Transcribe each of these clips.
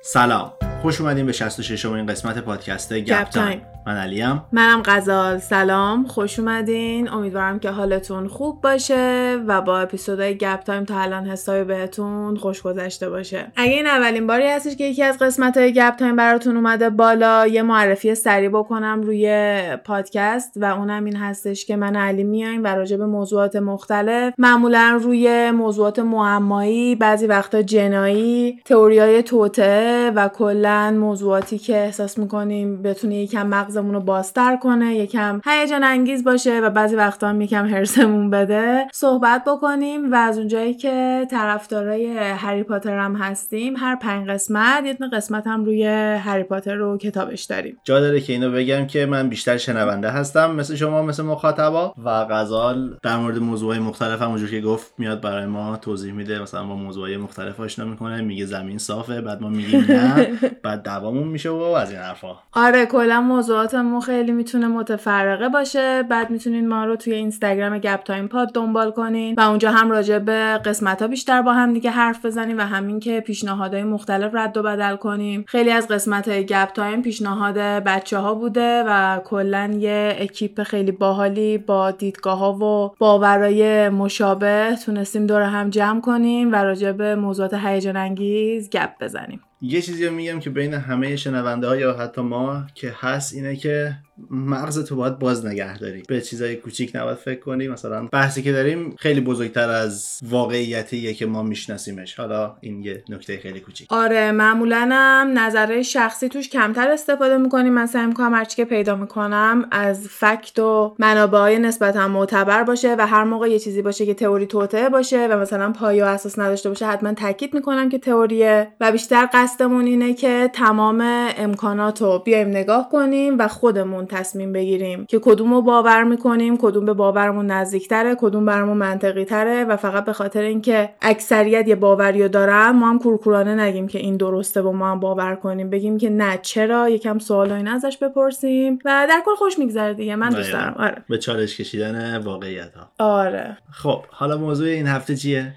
سلام. خوش اومدیم به 66 امین قسمت پادکست گپ تایم. من علیم. منم غزال. سلام. خوش اومدین. امیدوارم که حالتون خوب باشه و با اپیزودهای گپ تایم تا الان حسابی بهتون خوش گذشته باشه. اگه این اولین باری هستش که یکی از قسمت های گپ تایم براتون اومده بالا یه معرفی سریع بکنم روی پادکست و اونم این هستش که من علی میایم و راجع به موضوعات مختلف. معمولا روی موضوعات معمایی بعضی وقتا جنایی تئوریای توطئه و کلا موضوعاتی که احساس می‌کنیم بتونه یکم مغز مغزمون رو بازتر کنه یکم هیجان انگیز باشه و بعضی وقتا هم یکم هرسمون بده. صحبت بکنیم و از اونجایی که طرفدارای هری پاتر هم هستیم هر پنج قسمت یه قسمت هم روی هری پاتر رو کتابش داریم. جا داره که اینو بگم که من بیشتر شنونده هستم مثل شما مثل مخاطبا. و غزال در مورد موضوعهای مختلف هم که گفت میاد برای ما توضیح میده. مثلا با موضوعهای مختلف آشنا می‌کنه میگه زمین صافه بعد ما میگیم نه بعد دعوامون میشه و از این حرفا. آره کلا موضوعاتمون خیلی می‌تونه متفرقه باشه. بعد می‌تونین ما رو توی اینستاگرام گپ تایم پاد دنبال کنین و اونجا هم راجع به قسمت ها بیشتر با هم دیگه حرف بزنیم و همین که پیشنهادهای مختلف رد و بدل کنیم. خیلی از قسمت های گپ تایم پیشنهاد بچه ها بوده و کلا یه اکیپ خیلی باحالی با دیدگاه ها و باورای مشابه تونستیم دور هم جمع کنیم و راجع به موضوعات هیجان انگیز گپ بزنیم. یه چیزی رو میگم که بین همه شنونده ها یا حتی ما که هست اینه که مغز تو باید باز نگه داری. به چیزای کوچیک نباید فکر کنی. مثلا بحثی که داریم خیلی بزرگتر از واقعیتیه که ما میشناسیمش. حالا این یه نکته خیلی کوچیک. آره معمولا هم نظره شخصی توش کمتر استفاده می‌کنیم. من سعی می‌کنم هرچی که پیدا می‌کنم از فکت و منابع نسبتا معتبر باشه و هر موقع یه چیزی باشه که تئوری توته باشه و مثلا پایه و اساس نداشته باشه حتما تاکید می‌کنم که تئوریه. و بیشتر قصدمون اینه که تمام امکانات رو بیایم نگاه کنیم و خودمون تصمیم بگیریم که کدوم رو باور می‌کنیم کدوم به باورمون نزدیکتره کدوم برامون منطقی تره و فقط به خاطر اینکه اکثریت یه باوری دارن ما هم کورکورانه نگیم که این درسته و ما هم باور کنیم. بگیم که نه چرا؟ یکم سوال این ازش بپرسیم و در کل خوش میگذره دیگه. من دوست دارم. آره. به چالش کشیدن واقعیت ها آره. خب حالا موضوع این هفته چیه؟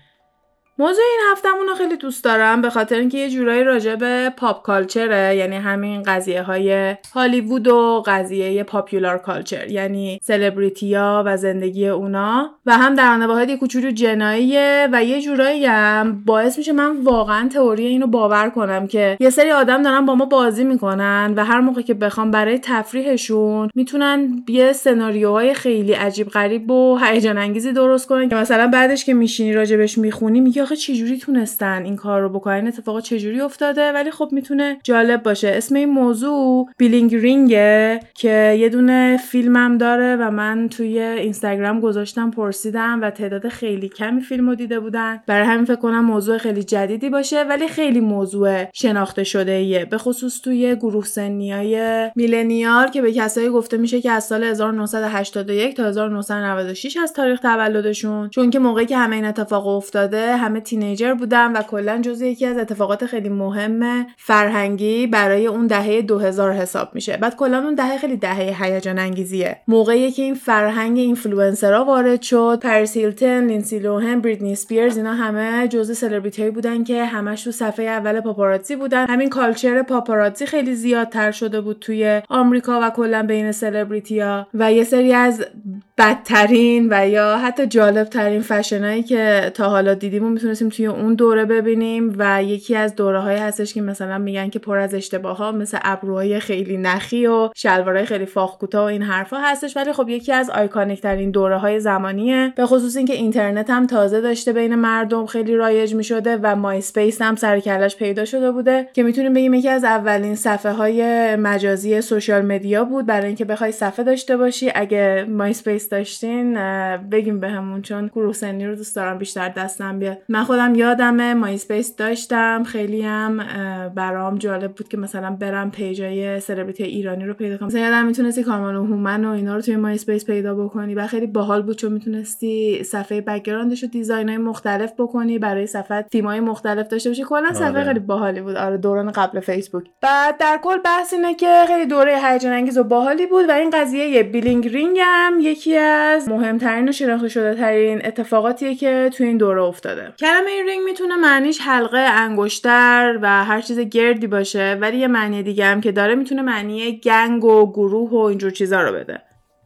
موضوع این هفتهمون رو خیلی دوست دارم به خاطر اینکه یه جورایی راجع به pop culture ه یعنی همین قضیه های هالیوود و قضیه popular culture یعنی سلبریتیا و زندگی اونا. و هم در آن واحد یه کوچولو جناییه و یه جورایی هم باعث میشه من واقعا تئوری اینو باور کنم که یه سری آدم دارن با ما بازی می‌کنن و هر موقع که بخوام برای تفریحشون می‌تونن یه سناریوهای خیلی عجیب غریب و هیجان انگیزی درست کنن که مثلا بعدش که میشینی راجبش می‌خونی میگی آخه چجوری تونستن این کار رو بکنن؟ اتفاقا چجوری افتاده؟ ولی خب می‌تونه جالب باشه. اسم این موضوع Bling Ring ه که یه دونه فیلمم داره و من توی اینستاگرام گذاشتم پرسیدم و تعداد خیلی کمی فیلم رو دیده بودن. برای همین فکر کنم موضوع خیلی جدیدی باشه ولی خیلی موضوع شناخته شده ایه به خصوص توی گروه سنیای millennial که به کسایی گفته میشه که از سال 1981 تا 1996 از تاریخ تولدشون. چون که موقعی که همه این اتفاق افتاده همه teenager بودم و کلا جزو یکی از اتفاقات خیلی مهم فرهنگی برای اون دهه 2000 حساب میشه. بعد کلا اون دهه خیلی دهه هیجان انگیزیه. موقعی که این فرهنگ اینفلوئنسرها وارد شد پاریس هیلتون لینسی لوهن بریتنی اسپیرز اینا همه جزو سلبریتی بودن که همش تو صفحه اول پاپاراتزی بودن. همین culture پاپاراتزی خیلی زیادتر شده بود توی آمریکا و کلا بین سلبریتیا و یه سری از بدترین و یا حتی جالب ترین فشنایی که تا حالا دیدیم و می‌تونستیم توی اون دوره ببینیم و یکی از دوره های هستش که مثلا میگن که پر از اشتباه ها مثل ابروهای خیلی نخی و شلوارهای خیلی فاق کوتاه و این حرفها هستش. ولی خب یکی از iconic ترین دوره های زمانیه. به خصوص اینکه اینترنت هم تازه داشته بین مردم خیلی رایج می‌شده و مای اسپیس هم سر پیدا شده بوده که می‌تونیم بگیم یکی از اولین صفحه های مجازی social media بود. برای اینکه بخوای صفحه داشته باشی اگه MySpace داشتین بگیم بهمون چون گروه سنی رو دوست دارم بیشتر دستم بیاد. من خودم یادم MySpace داشتم خیلی هم برام جالب بود که مثلا برم پیجای سلبریتی ایرانی رو پیدا کنم. مثلا یادم می‌تونستی کامران و هومن و اینا رو توی MySpace پیدا بکنی و خیلی باحال بود چون می‌تونستی صفحه background ش رو های مختلف بکنی برای صفحه تیمای مختلف داشته باشی. کلا صفحه آره. خیلی باحالی بود. آره دوران قبل فیسبوک بعد در کل بحث اینه که خیلی دوره هیجان انگیز و باحالی بود و این قضیه Bling Ring هم یکی از مهمترین و شناخته شده ترین اتفاقاتیه که توی این دوره افتاده. کلمه رینگ می‌تونه معنیش حلقه انگشتر و هر چیز گردی باشه ولی یه معنی دیگه هم که داره می‌تونه معنی gang و گروه و اینجور چیزا رو بده.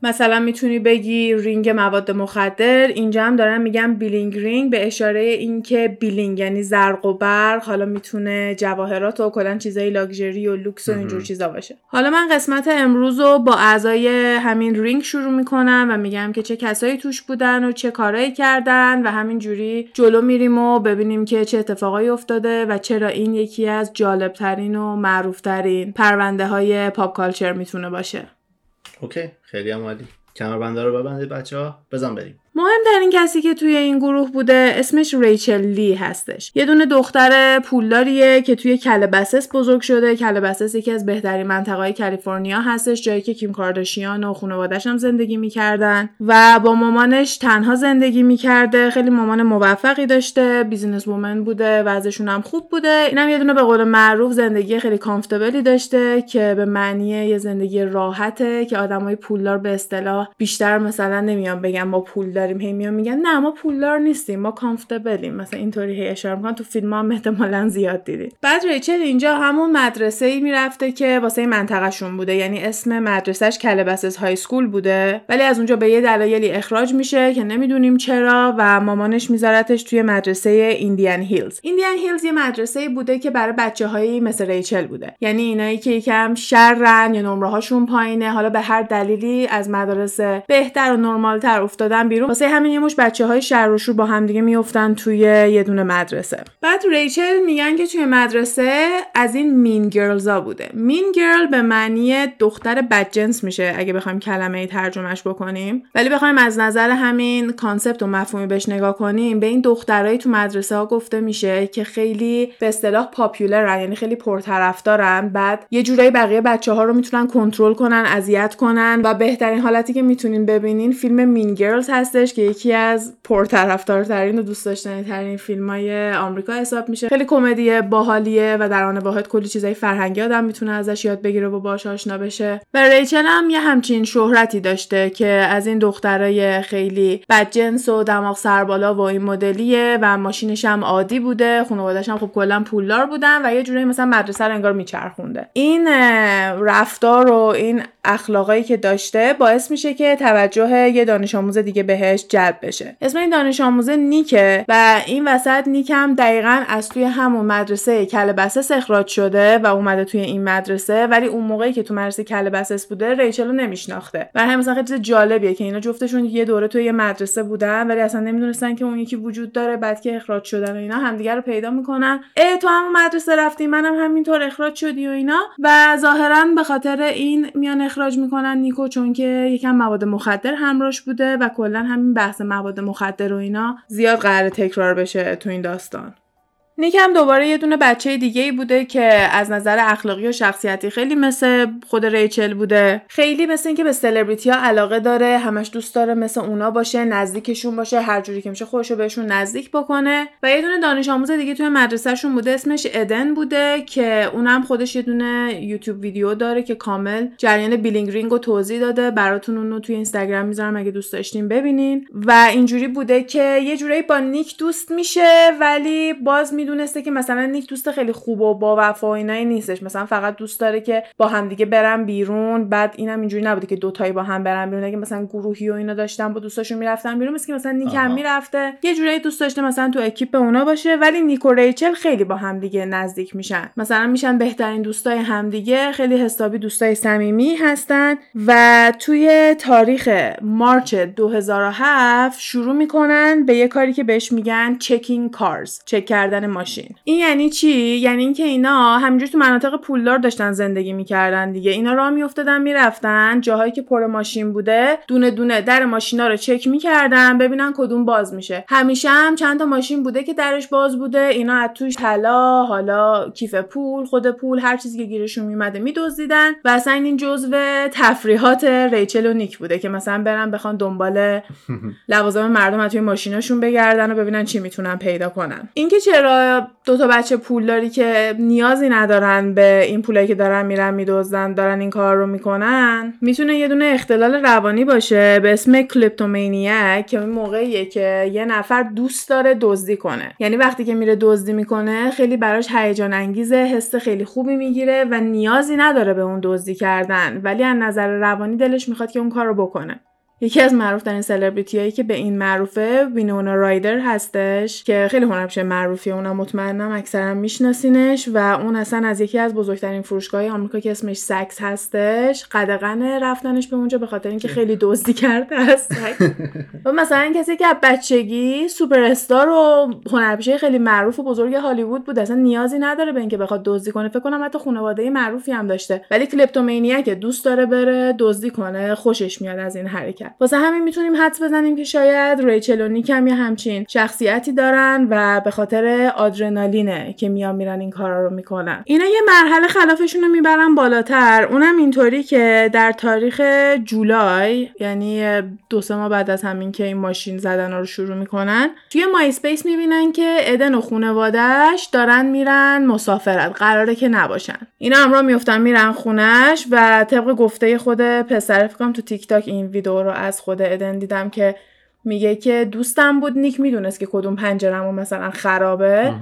مثلا می‌تونی بگی رینگ مواد مخدر اینجا هم دارن میگن Bling Ring به اشاره اینکه bling یعنی زرق و برق حالا می‌تونه جواهرات و کلا چیزای لاکچری و لوکس و اینجور چیزا باشه. حالا من قسمت امروز رو با اعضای همین رینگ شروع می‌کنم و میگم که چه کسایی توش بودن و چه کارایی کردن و همین جوری جلو میریم و ببینیم که چه اتفاقایی افتاده و چرا این یکی از جالبترین و معروفترین پرونده های pop culture می‌تونه باشه. OK خیلی هم عالی. کمربنده رو ببندید بچه ها بزن بریم. مهمترین کسی که توی این گروه بوده اسمش ریچل لی هستش. یه دونه دختر پولداریه که توی Calabasas بزرگ شده. Calabasas یکی از بهترین منطقه‌های کالیفرنیا هستش جایی که کیم کارداشیان و خانواده‌اش هم زندگی می‌کردن و با مامانش تنها زندگی می‌کرده. خیلی مامان موفقی داشته business woman بوده وضعشون هم خوب بوده. اینم یه دونه به قول معروف زندگی خیلی comfortable ی داشته که به معنی یه زندگی راحته که آدمای پولدار به اصطلاح بیشتر مثلا نمیان بگن ما پولداریم هی میان میگن نه ما پولدار نیستیم ما comfortable یم مثلا اینطوری هی اشاره می‌کنن. تو فیلم هم احتمالا زیاد دیدید بعد ریچل اینجا همون مدرسه ای می‌رفته که واسه منطقهشون بوده. یعنی اسم مدرسهش Calabasas High School بوده. ولی از اونجا به یه دلایلی اخراج میشه که نمی‌دونیم چرا و مامانش میذارتش توی مدرسه Indian Hills Indian Hills یه مدرسه بوده که برای بچه هایی مثل ریچل بوده. یعنی اینایی که یکم شرن یا نمره هاشون پایینه. حالا به هر دلیلی از مدرسه بهتر و نرمالتر افتادن بیرون. واسه همین یه مشت بچه های شر و شور با هم دیگه میافتن توی یه دونه مدرسه. بعد ریچل میگن که توی مدرسه از این mean girls ا بوده. mean girl به معنی دختر بدجنس میشه اگه بخوایم کلمه ای ترجمهش بکنیم. ولی بخوایم از نظر همین concept و مفهومی بهش نگاه کنیم به این دخترایی تو مدرسه ها گفته میشه که خیلی به اصطلاح popular ن یعنی خیلی پرطرفدارن. بعد یه جورایی بقیه بچه ها رو می‌تونن کنترل کنن اذیت کنن و بهترین حالتی که می‌تونین ببینین فیلم Mean Girls هستش که یکی از پرطرفدارترین و دوست داشتنی ترین فیلم های آمریکا حساب میشه. خیلی کمدی باحالیه و در آن واحد کلی چیزای فرهنگی آدم می‌تونه ازش یاد بگیره و باش آشنا بشه. و ریچل هم یه همچین شهرتی داشته که از این دخترای خیلی بدجنس و دماغ سربالا و این مدلیه و ماشینش هم عادی بوده. خانواده‌اش هم خب کلا پولدار بودن و یه جوری مثلا مدرسه رو انگار میچرخونده. این رفتار و این اخلاقایی که داشته باعث میشه که توجه یه دانش آموز دیگه بهش جلب بشه. اسم این دانش آموزه نیکه و این وسط نیک هم دقیقا از توی همون مدرسه کلبسس اخراج شده و اومده توی این مدرسه ولی اون موقعی که تو مدرسه کلبسس بوده ریچل رو نمیشناخته. و هم مثلا خیلی جالبیه که اینا جفتشون یه دوره توی یه مدرسه بودن ولی اصلا نمی‌دونستن که اون یکی وجود داره بعد که اخراج شدن و اینا همدیگه رو پیدا می‌کنن. ای تو همون مدرسه رفتی منم هم همینطور اخراج شدی و اینا. و ظاهرا به خاطر این میان اخراج می‌کنن نیکو چون که یکم مواد مخدر همراهش بوده و کلا همین بحث مواد مخدر و اینا زیاد قراره تکرار بشه تو این داستان. نیک هم دوباره یه دونه بچه دیگه ای بوده که از نظر اخلاقی و شخصیتی خیلی مثل خود ریچل بوده. خیلی مثل اینکه به سلبریتی ها علاقه داره همش دوست داره مثل اونا باشه نزدیکشون باشه هر جوری که میشه خودشو بهشون نزدیک بکنه. و یه دونه دانش آموز دیگه توی مدرسهشون بوده اسمش ادن بوده که اونم خودش یه دونه YouTube video داره که کامل جریان Bling Ring رو توضیح داده. براتون اونو توی اینستاگرام می‌ذارم اگه دوست داشتین ببینین. و اینجوری بوده که یه جورایی با نیک دوست میشه ولی باز می‌دونسته که مثلا نیک دوست خیلی خوب و با وفا و اینایی نیستش. مثلا فقط دوست داره که با همدیگه برن بیرون. بعد اینم اینجوری نبوده که دوتایی با هم برن بیرون. اگه مثلا گروهی و اینا داشتن با دوستاشون می‌رفتن بیرون مثل که مثلا نیک هم می‌رفته. یه جورایی دوست داشته مثلا تو اکیپ اونا باشه ولی نیک و ریچل خیلی با همدیگه نزدیک میشن. مثلا میشن بهترین دوستای همدیگه خیلی حسابی دوستای صمیمی هستن. و توی تاریخ مارچ 2007 شروع می‌کنن به یه کاری که بهش میگن چکینگ کارز چک کردن ماشین. این یعنی چی؟ یعنی اینکه اینا همینجور تو مناطق پولدار داشتن زندگی می‌کردن دیگه. اینا راه میافتادن می‌رفتن. جاهایی که پر ماشین بوده دونه دونه در ماشینا رو چک می‌کردن ببینن کدوم باز میشه. همیشه هم چند تا ماشین بوده که درش باز بوده. اینا از توش طلا حالا کیف پول خود پول هر چیزی که گیرشون میومده میدزدیدن. و اصلا این جزو تفریحات ریچل و نیک بوده که مثلا برن بخوان دنبال لوازم مردم از توی ماشیناشون بگردن و ببینن چی می‌تونن پیدا کنن. اینکه چرا دو تا بچه پولداری که نیازی ندارن به این پولایی که دارن میرن میدزدن دارن این کار رو می‌کنن؟ می‌تونه یه دونه اختلال روانی باشه به اسم کلیپتومینیا که این موقعیه که یه نفر دوست داره دزدی کنه. یعنی وقتی که میره دزدی می‌کنه خیلی براش هیجان انگیزه حس خیلی خوبی می‌گیره و نیازی نداره به اون دزدی کردن. ولی از نظر روانی دلش می‌خواد که اون کار رو بکنه. یکی از معروف ترین سلبریتی هایی که به این معروفه وینونا رایدر هستش که خیلی هنرپیشه معروفیه اونم مطمئنم اکثرا میشناسینش و اون اصلا از یکی از بزرگترین فروشگاه آمریکا که اسمش سکس هستش قدغن رفتنش به اونجا به خاطر اینکه خیلی دزدی کرده است و مثلا کسی که از بچگی سوپر استار و هنرپیشه خیلی معروف و بزرگ هالیوود بود اصلا نیازی نداره به اینکه بخواد دزدی کنه. فکر کنم حتی خانواده معروفی هم داشته. ولی کلپتومینیا که دوست داره بره دزدی کنه خوشش میاد از این حرکت. واسه همین می‌تونیم حدس بزنیم که شاید ریچل و نیک هم یه همچین شخصیتی دارن و به خاطر آدرنالینه که میان میرن این کارا رو می‌کنن. اینا یه مرحله خلافشون رو می‌برن بالاتر. اونم اینطوری که در تاریخ جولای یعنی دو سه ماه بعد از همین که این ماشین زدن رو شروع می‌کنن توی MySpace می‌بینن که ادن و خونوادهش دارن میرن مسافرت. قراره که نباشن. اینا هم راه میفتن میرن خونش و طبق گفته خود پسر فکر کنم تو تیک تاک این ویدیو رو از خود ادن دیدم که میگه که دوستم بود نیک می‌دونست که کدوم پنجرمو مثلا خرابه.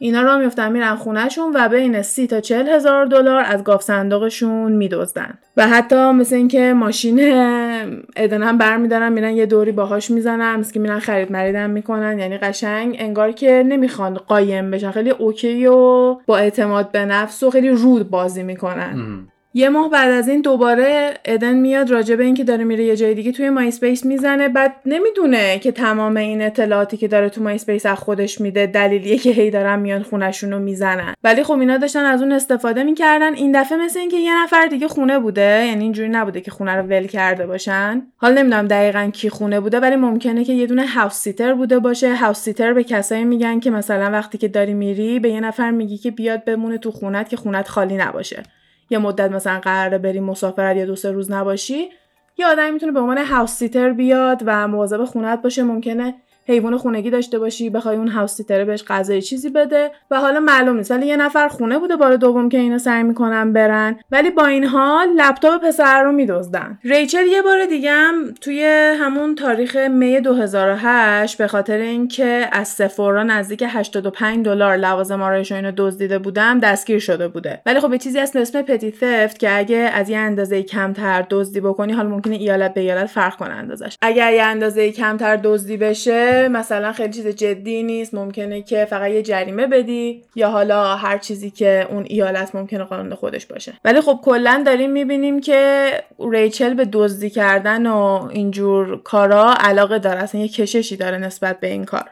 اینا را میفتن میرن خونهشون و بین سی تا چل هزار دلار از گاوصندوقشون میدزدن. و حتی مثل اینکه ماشین ادن هم برمیدارن میرن یه دوری باهاش می‌زنن مثل که میرن خرید مریدم می‌کنن. یعنی قشنگ انگار که نمی‌خوان قایم بشن. خیلی OK و با اعتماد به نفس و خیلی رود بازی می‌کنن. یه ماه بعد از این دوباره ادن میاد راجع به اینکه داره میره یه جای دیگه توی MySpace می‌زنه. بعد نمی‌دونه که تمام این اطلاعاتی که داره تو MySpace از خودش میده دلیلیه که هی دارن میان خونشون رو می‌زنن. ولی خب اینا داشتن از اون استفاده می‌کردن. این دفعه مثل اینکه یه نفر دیگه خونه بوده یعنی اینجوری نبوده که خونه رو ول کرده باشن. حالا نمی‌دونم دقیقا کی خونه بوده ولی ممکنه که یه دونه house sitter بوده باشه. house sitter به کسایی میگن که مثلا وقتی که داری میری به یه نفر میگی که بیاد بمونه تو خونت که خونت خالی نباشه. یه مدت مثلا قراره بری مسافرت یا دو سه روز نباشی یه آدمی می‌تونه به عنوان هاوس سیتر بیاد و مواظب خونت باشه. ممکنه حیوان خونگی داشته باشی بخوای اون هاوس سیتره بهش غذای چیزی بده. و حالا معلوم نیست ولی یه نفر خونه بوده بار دوم که اینا سعی می‌کنن برن. ولی با این حال لپتاپ پسر رو میدزدن. ریچل یه بار دیگه هم توی همون تاریخ می 2008 به خاطر اینکه از سفورا نزدیک 85 دلار لوازم آرایش اینو دزدیده بودم دستگیر شده بوده. ولی خب یه چیزی هست به اسم پتی ثفت که اگه از یه اندازه کمتر دزدی بکنی حالا ممکنه ایالت به ایالت فرق کنه اندازش. اگر یه اندازه کمتر دزدی بشه مثلا خیلی چیز جدی نیست ممکنه که فقط یه جریمه بدی یا حالا هر چیزی که اون ایالت ممکنه قانون خودش باشه. ولی خب کلا داریم می‌بینیم که ریچل به دزدی کردن و اینجور کارا علاقه داره اصلا یه کششی داره نسبت به این کار.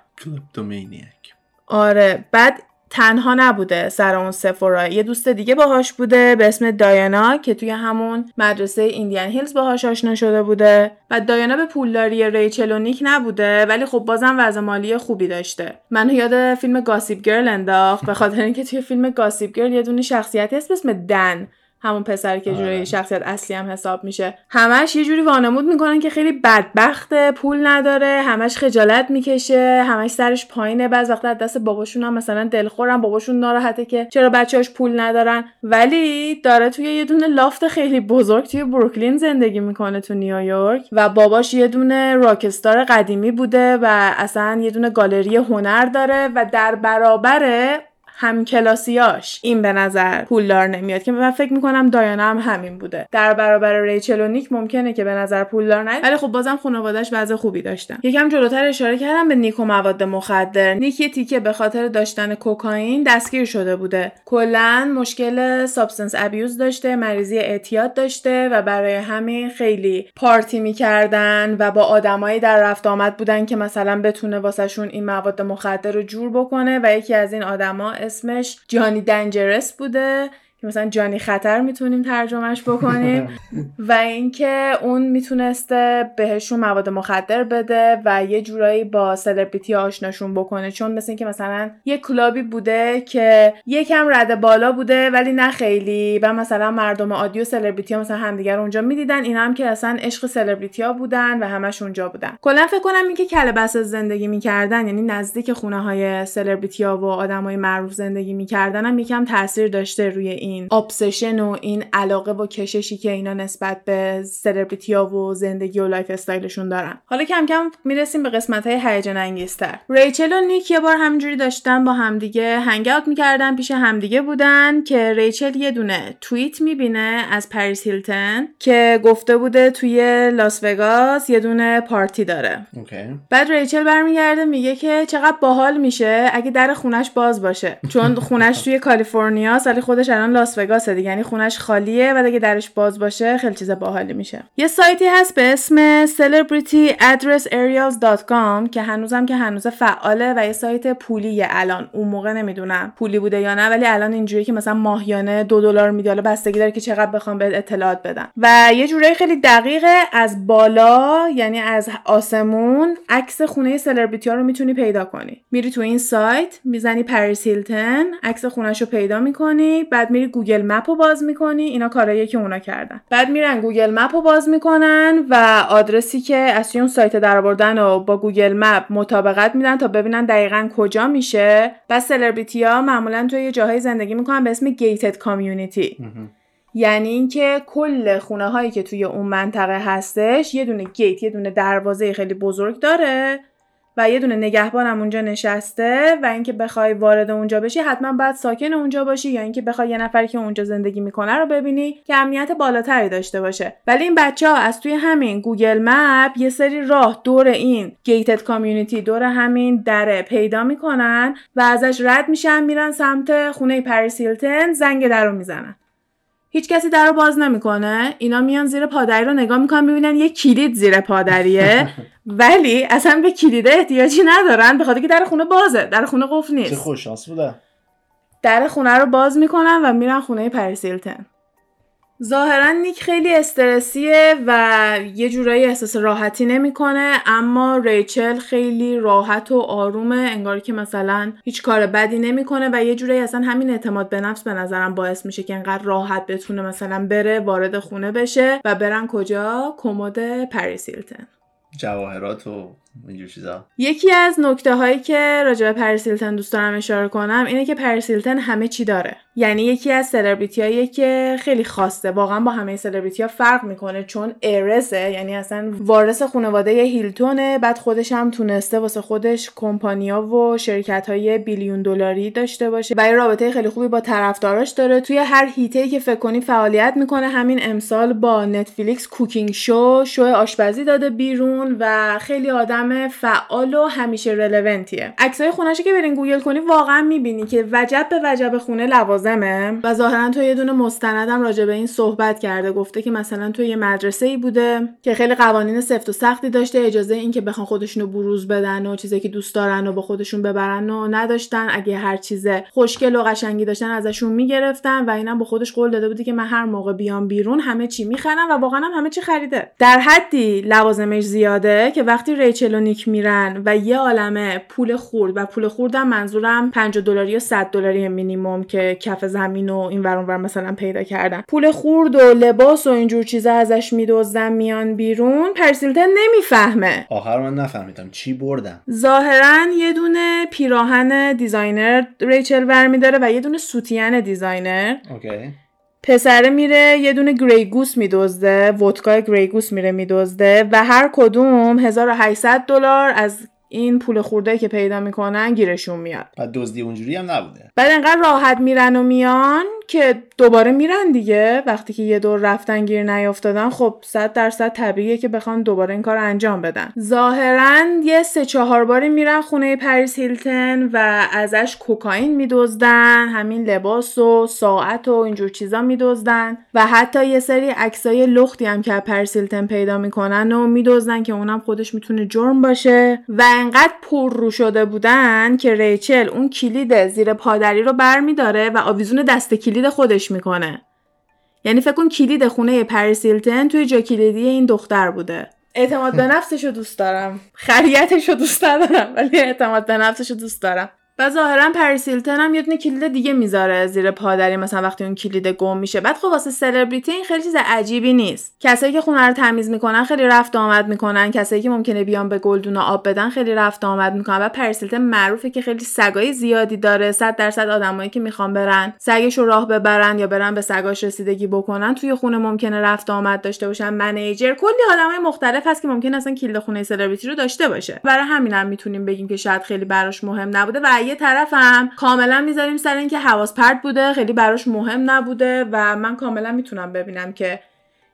آره بعد تنها نبوده سر اون سفورا. یه دوست دیگه باهاش بوده به اسم دایانا که توی همون مدرسه ایندیان هیلز باهاش آشنا شده بوده. و دایانا به پولداری ریچل و نیک نبوده ولی خب بازم وضع مالی خوبی داشته. من یاد فیلم گاسیب گرل انداخت به خاطر اینکه توی فیلم گاسیب گرل یه دونه شخصیتی هست اسم دن. همون پسری که جوری شخصیت اصلی هم حساب میشه. همش یه جوری وانمود می‌کنن که خیلی بدبخته پول نداره همش خجالت می‌کشه همش سرش پایینه. بعض وقتا از دست باباشون هم مثلا دلخورن باباشون ناراحته که چرا بچه‌هاش پول ندارن. ولی داره توی یه دونه لافت خیلی بزرگ توی بروکلین زندگی می‌کنه تو نیویورک و باباش یه دونه راکستار قدیمی بوده و اصلا یه دونه گالری هنر داره و در برابر هم کلاسیاش این به نظر پولدار نمیاد که من فکر می‌کنم دایانا هم همین بوده. در برابر ریچل و نیک ممکنه که به نظر پولدار نیاد ولی خب بازم خانواده‌اش وضع خوبی داشتن. یکم جلوتر اشاره کردم به نیک و مواد مخدر. نیک یه تیکه به خاطر داشتن کوکائین دستگیر شده بوده. کلا مشکل substance abuse داشته مریضی اعتیاد داشته و برای همین خیلی پارتی می‌کردن و با آدمایی در رفت آمد بودن که مثلا بتونه واسهشون این مواد مخدر رو جور بکنه و یکی از این آدما اسمش Johnny Dangerous بوده. که مثلا جانی خطر می‌تونیم ترجمهش بکنیم. و اینکه اون می‌تونسته بهشون مواد مخدر بده و یه جورایی با سلبریتی آشناشون بکنه. چون مثل اینکه مثلا یه کلابی بوده که یکم رده بالا بوده ولی نه خیلی. و مثلا مردم عادی و سلبریتی ها مثلا همدیگر اونجا می‌دیدن. اینا هم که اصلا عشق سلبریتی ها بودن و همش اونجا بودن. کلا فکر کنم اینکه Calabasas زندگی می‌کردن یعنی نزدیک خونه های سلبریتی ها و آدمای معروف زندگی می‌کردن هم یکم تاثیر داشته روی این obsession و این علاقه و کششی که اینا نسبت به سلبریتی ها و زندگی و lifestyle شون دارن. حالا کم کم می‌رسیم به قسمت های هیجان انگیزتر. ریچل و نیک یه بار همینجوری داشتن با همدیگه hang out می‌کردن پیش همدیگه بودن که ریچل یه دونه توییت می‌بینه از پریس هیلتن که گفته بوده توی لاس وگاس یه دونه پارتی داره. اوکی. بعد ریچل برمیگرده میگه که چقدر باحال میشه اگه در خونش باز باشه. چون خونش توی کالیفرنیا ولی خودش الان لاس وگاسه دیگه یعنی خونش خالیه و اگه درش باز باشه خیلی چیز باحالی میشه. یه سایتی هست به اسم celebrityaddressaerial.com که هنوزم که هنوز فعاله و یه سایت پولیه الان. اون موقع نمی‌دونم پولی بوده یا نه ولی الان اینجوری که مثلا ماهیانه دو دلار میده. حالا بستگی داره که چقدر بخوام به اطلاعات بدم. و یه جورایی خیلی دقیقه از بالا یعنی از آسمون عکس خونه سلبریتی ها رو می‌تونی پیدا کنی. میری تو این سایت می‌زنی پریس هیلتن عکس خونش رو پیدا می‌کنی بعد میری گوگل مپ رو باز می‌کنی اینا کارایی که اونا کردن. بعد میرن گوگل مپ رو باز می‌کنن و آدرسی که از اون سایت درآوردن و با گوگل مپ مطابقت میدن تا ببینن دقیقا کجا میشه. بعد سلبریتی ها معمولا توی یه جاهای زندگی می‌کنن به اسم gated community یعنی اینکه کل خونه هایی که توی اون منطقه هستش یه دونه gate یه دونه دروازه خیلی بزرگ داره. و یه دونه نگهبان هم اونجا نشسته و اینکه بخوای وارد اونجا بشی حتما باید ساکن اونجا باشی یا اینکه بخوای یه نفری که اونجا زندگی می‌کنه رو ببینی که امنیت بالاتری داشته باشه. ولی این بچه ها از توی همین گوگل مپ یه سری راه دور این gated community دور همین دره پیدا می‌کنن و ازش رد میشن میرن سمت خونه پریس هیلتن زنگ در رو می‌زنن. هیچ کسی در رو باز نمی‌کنه. اینا میان زیر پادری رو نگاه می‌کنن می‌بینن یه کلید زیر پادریه. ولی اصلا به کلیده احتیاجی ندارن به خاطر که در خونه بازه در خونه قفل چه نیست. خوش شانس بوده. در خونه رو باز می‌کنن و میرن خونه پریس هیلتن ظاهرا نیک خیلی استرسیه و یه جورایی احساس راحتی نمی‌کنه اما ریچل خیلی راحت و آرومه انگار که مثلا هیچ کار بدی نمی‌کنه و یه جورایی اصلا همین اعتماد به نفس به نظرم باعث میشه که انقدر راحت بتونه مثلا بره وارد خونه بشه و برن کجا؟ کمد پریس هیلتن جواهرات و اینجور چیزا. یکی از نکته هایی که راجع به پریس هیلتن دوست دارم اشاره کنم اینه که پریس هیلتن همه چی داره. یعنی یکی از سلبریتی هایی که خیلی خاصه. واقعا با همه سلبریتی ها فرق می‌کنه چون heiress ه یعنی اصلا وارث خانواده هیلتونه بعد خودش هم تونسته واسه خودش کمپانیا و شرکت های billion دلاری داشته باشه. و یه رابطه خیلی خوبی با طرفداراش داره. توی هر حیطه که فکر کنی فعالیت می‌کنه. همین امسال با نتفلیکس cooking show شو آشپزی داده بیرون و خیلی آدم فعال و همیشه relevant یه عکسای خونه‌شو که برین گوگل کنی واقعا می‌بینی که وجب به وجب خونه لوازمه و ظاهرا تو یه دونه مستندم راجع به این صحبت کرده. گفته که مثلا تو یه مدرسه ای بوده که خیلی قوانین سفت و سختی داشته اجازه این که بخوان خودشونو بروز بدن و چیزی که دوست دارن و با خودشون ببرن و نداشتن. اگه هر چیز خوشگل و قشنگی داشتن ازشون می‌گرفتن و اینم با خودش قول داده بودی که من هر موقع بیام بیرون همه چی می‌خرم و واقعا هم همه چی خریده. در حدی لوازمش زیاده که وقتی ریچل و نیک میرن و یه عالمه پول خورد و پول خوردم منظورم 50 دلاری و 100 دلاری مینیمم که کف زمین و این ور اونور مثلا پیدا کردن. پول خورد و لباس و اینجور چیزا ازش میدزدن میان بیرون. پرسیلتن نمی‌فهمه. آخر من نفهمیدم. چی بردم؟ ظاهرا یه دونه پیراهن designer ریچل برمیداره و یه دونه سوتین designer. اوکی. پسره میره یه دونه Grey Goose میدزده ودکای Grey Goose میره میدزده و هر کدوم 1800 دلار از این پول خورده که پیدا می‌کنن گیرشون میاد. بعد دزدی اونجوری هم نبوده. بعد انقدر راحت میرن و میان که دوباره میرن دیگه. وقتی که یه دور رفتن گیر نیافتادن خب صد درصد طبیعیه که بخوان دوباره این کار انجام بدن. ظاهرا یه سه چهار باری میرن خونه پریس هیلتن و ازش کوکائین میدزدن همین لباس و ساعت و اینجور چیزا میدزدن و حتی یه سری عکسای لختی هم که پریس هیلتن پیدا می‌کنن و میدزدن که اونم خودش می‌تونه جرم باشه. و انقدر پر رو شده بودن که ریچل اون کلید زیر پادری رو برمیداره و آویزون دسته کلید کلید خودش می‌کنه. یعنی فکر کن کلید خونه پریس هیلتن توی جا کلیدی این دختر بوده. اعتماد به نفسش رو دوست دارم. خریتش رو دوست دارم ولی اعتماد به نفسش رو دوست دارم. و ظاهرا پریس هیلتن هم یه دونه کلید دیگه می‌ذاره زیر پادری مثلا وقتی اون کلید گم میشه. بعد خب واسه سلبریتی این خیلی چیز عجیبی نیست. کسایی که خونه رو تمیز می‌کنن خیلی رفت آمد می‌کنن. کسایی که ممکنه بیان به گلدون آب بدن خیلی رفت آمد می‌کنن. و پریس هیلتن معروفه که خیلی سگای زیادی داره. 100 درصد آدمایی که می‌خوان برن سگش رو راه ببرن یا برن به سگاش رسیدگی بکنن توی خونه ممکنه رفت آمد داشته باشن. منیجر کلی آدمای مختلف هست که ممکن اصلا کلید خونه سلبریتی رو داشته باشه. برای همینم می‌تونیم بگیم که شاید خیلی براش مهم نبوده. و یه طرفم کاملا می‌ذاریم سر اینکه حواس پرت بوده خیلی براش مهم نبوده و من کاملا می‌تونم ببینم که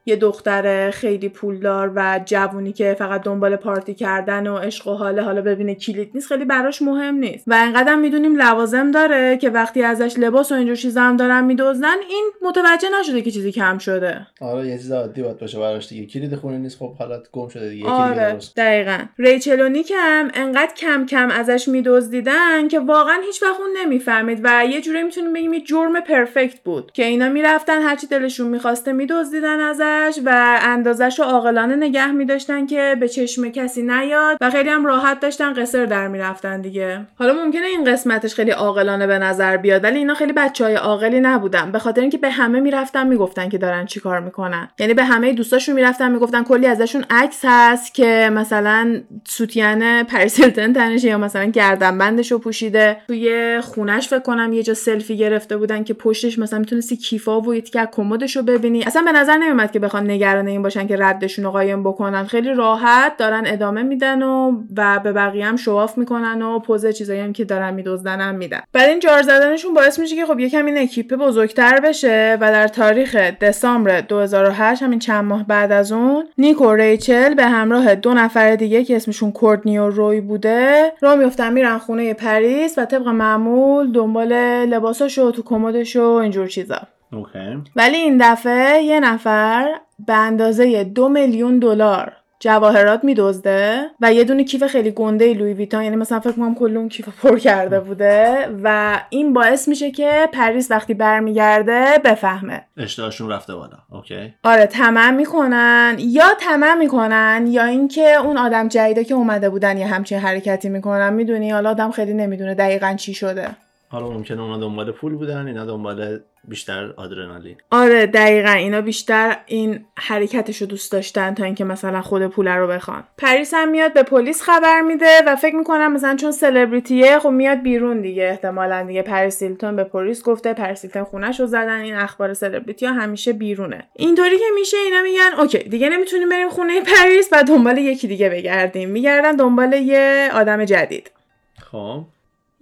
یه دختر خیلی پولدار و جوونی که فقط دنبال پارتی کردن و عشق و حاله حالا ببینه کلید نیست خیلی براش مهم نیست. و انقدر می‌دونیم لوازم داره که وقتی ازش لباس و اینجور چیزا هم دارن میدوزن این متوجه نشده که چیزی کم شده. آره یه چیز عادی باید باشه براش دیگه. کلید خونه نیست خب حالت گم شده دیگه آره دقیقا. ریچل و نیک هم انقدر کم کم ازش میدزدیدن که واقعا هیچ وقت اون نمی‌فهمید و یه جوری می‌تونیم بگیم یه جرم پرفکت بود که اینا می‌رفتن هرچی دلشون می‌خواسته میدزدیدن ازش. و اندازش رو عاقلانه نگه می داشتن که به چشم کسی نیاد و خیلی هم راحت داشتن قصر در می‌رفتن دیگه. حالا ممکنه این قسمتش خیلی عاقلانه به نظر بیاد ولی اینا خیلی بچه های عاقلی نبودن. به خاطر اینکه به همه می‌رفتن می‌گفتن که دارن چیکار می‌کنن. یعنی به همه دوستاشون می‌رفتن می‌گفتن کلی ازشون عکس هست که مثلا سوتین پریس هیلتن تنشه یا مثلا گردنبندش رو پوشیده. توی خونش فکر کنم یه جا سلفی گرفته بودن که پشتش مثلا می‌تونستی کیفا و یه کمدش رو ببینی. اصلا به نظر نمیومد بخوان نگران این باشن که ردشون رو قایم بکنن. خیلی راحت دارن ادامه میدن و و به بقیه هم show off می‌کنن و پز چیزایی هم که دارن میدزدن هم میدن. بعد این جار زدنشون باعث میشه که خب یکم این اکیپ بزرگتر بشه و در تاریخ دسامبر 2008 همین چند ماه بعد از اون نیک و ریچل به همراه دو نفر دیگه که اسمشون کورتنی و روی بوده راه میفتن میرن خونه پریس و طبق معمول دنبال لباساشو تو کمدش و اینجور چیزا. ولی این دفعه یه نفر به اندازه دو میلیون دلار جواهرات میدزده و یه دونه کیف خیلی گنده لویی ویتون یعنی مثلا فکر کنم کل اون کیف پر کرده بوده و این باعث میشه که پریس وقتی برمیگرده بفهمه. اشتهاشون رفته بالا. okay. آره تمام می‌کنن یا تمام می‌کنن یا اینکه اون آدم جدیده که اومده بودن یه همچین حرکتی می‌کنن. می‌دونی حالا آدم خیلی نمی‌دونه دقیقا چی شده. حالا ممکنه اونا دنبال پول بودن اینا دنبال بیشتر آدرنالین. آره دقیقا. اینا بیشتر این حرکتش رو دوست داشتن تا اینکه مثلا خود پول رو بخوان. پریس هم میاد به پلیس خبر میده و فکر می‌کنم مثلا چون سلبریتیه خب میاد بیرون دیگه احتمالا دیگه. پریس به پلیس گفته پریس هیلتون خونش رو زدن این اخبار سلبریتی ها همیشه بیرونه. اینطوری که میشه اینا میگن okay دیگه نمی‌تونیم بریم خونه پریس و دنبال یکی دیگه بگردیم. میگردن دنبال یه آدم جدید. خب.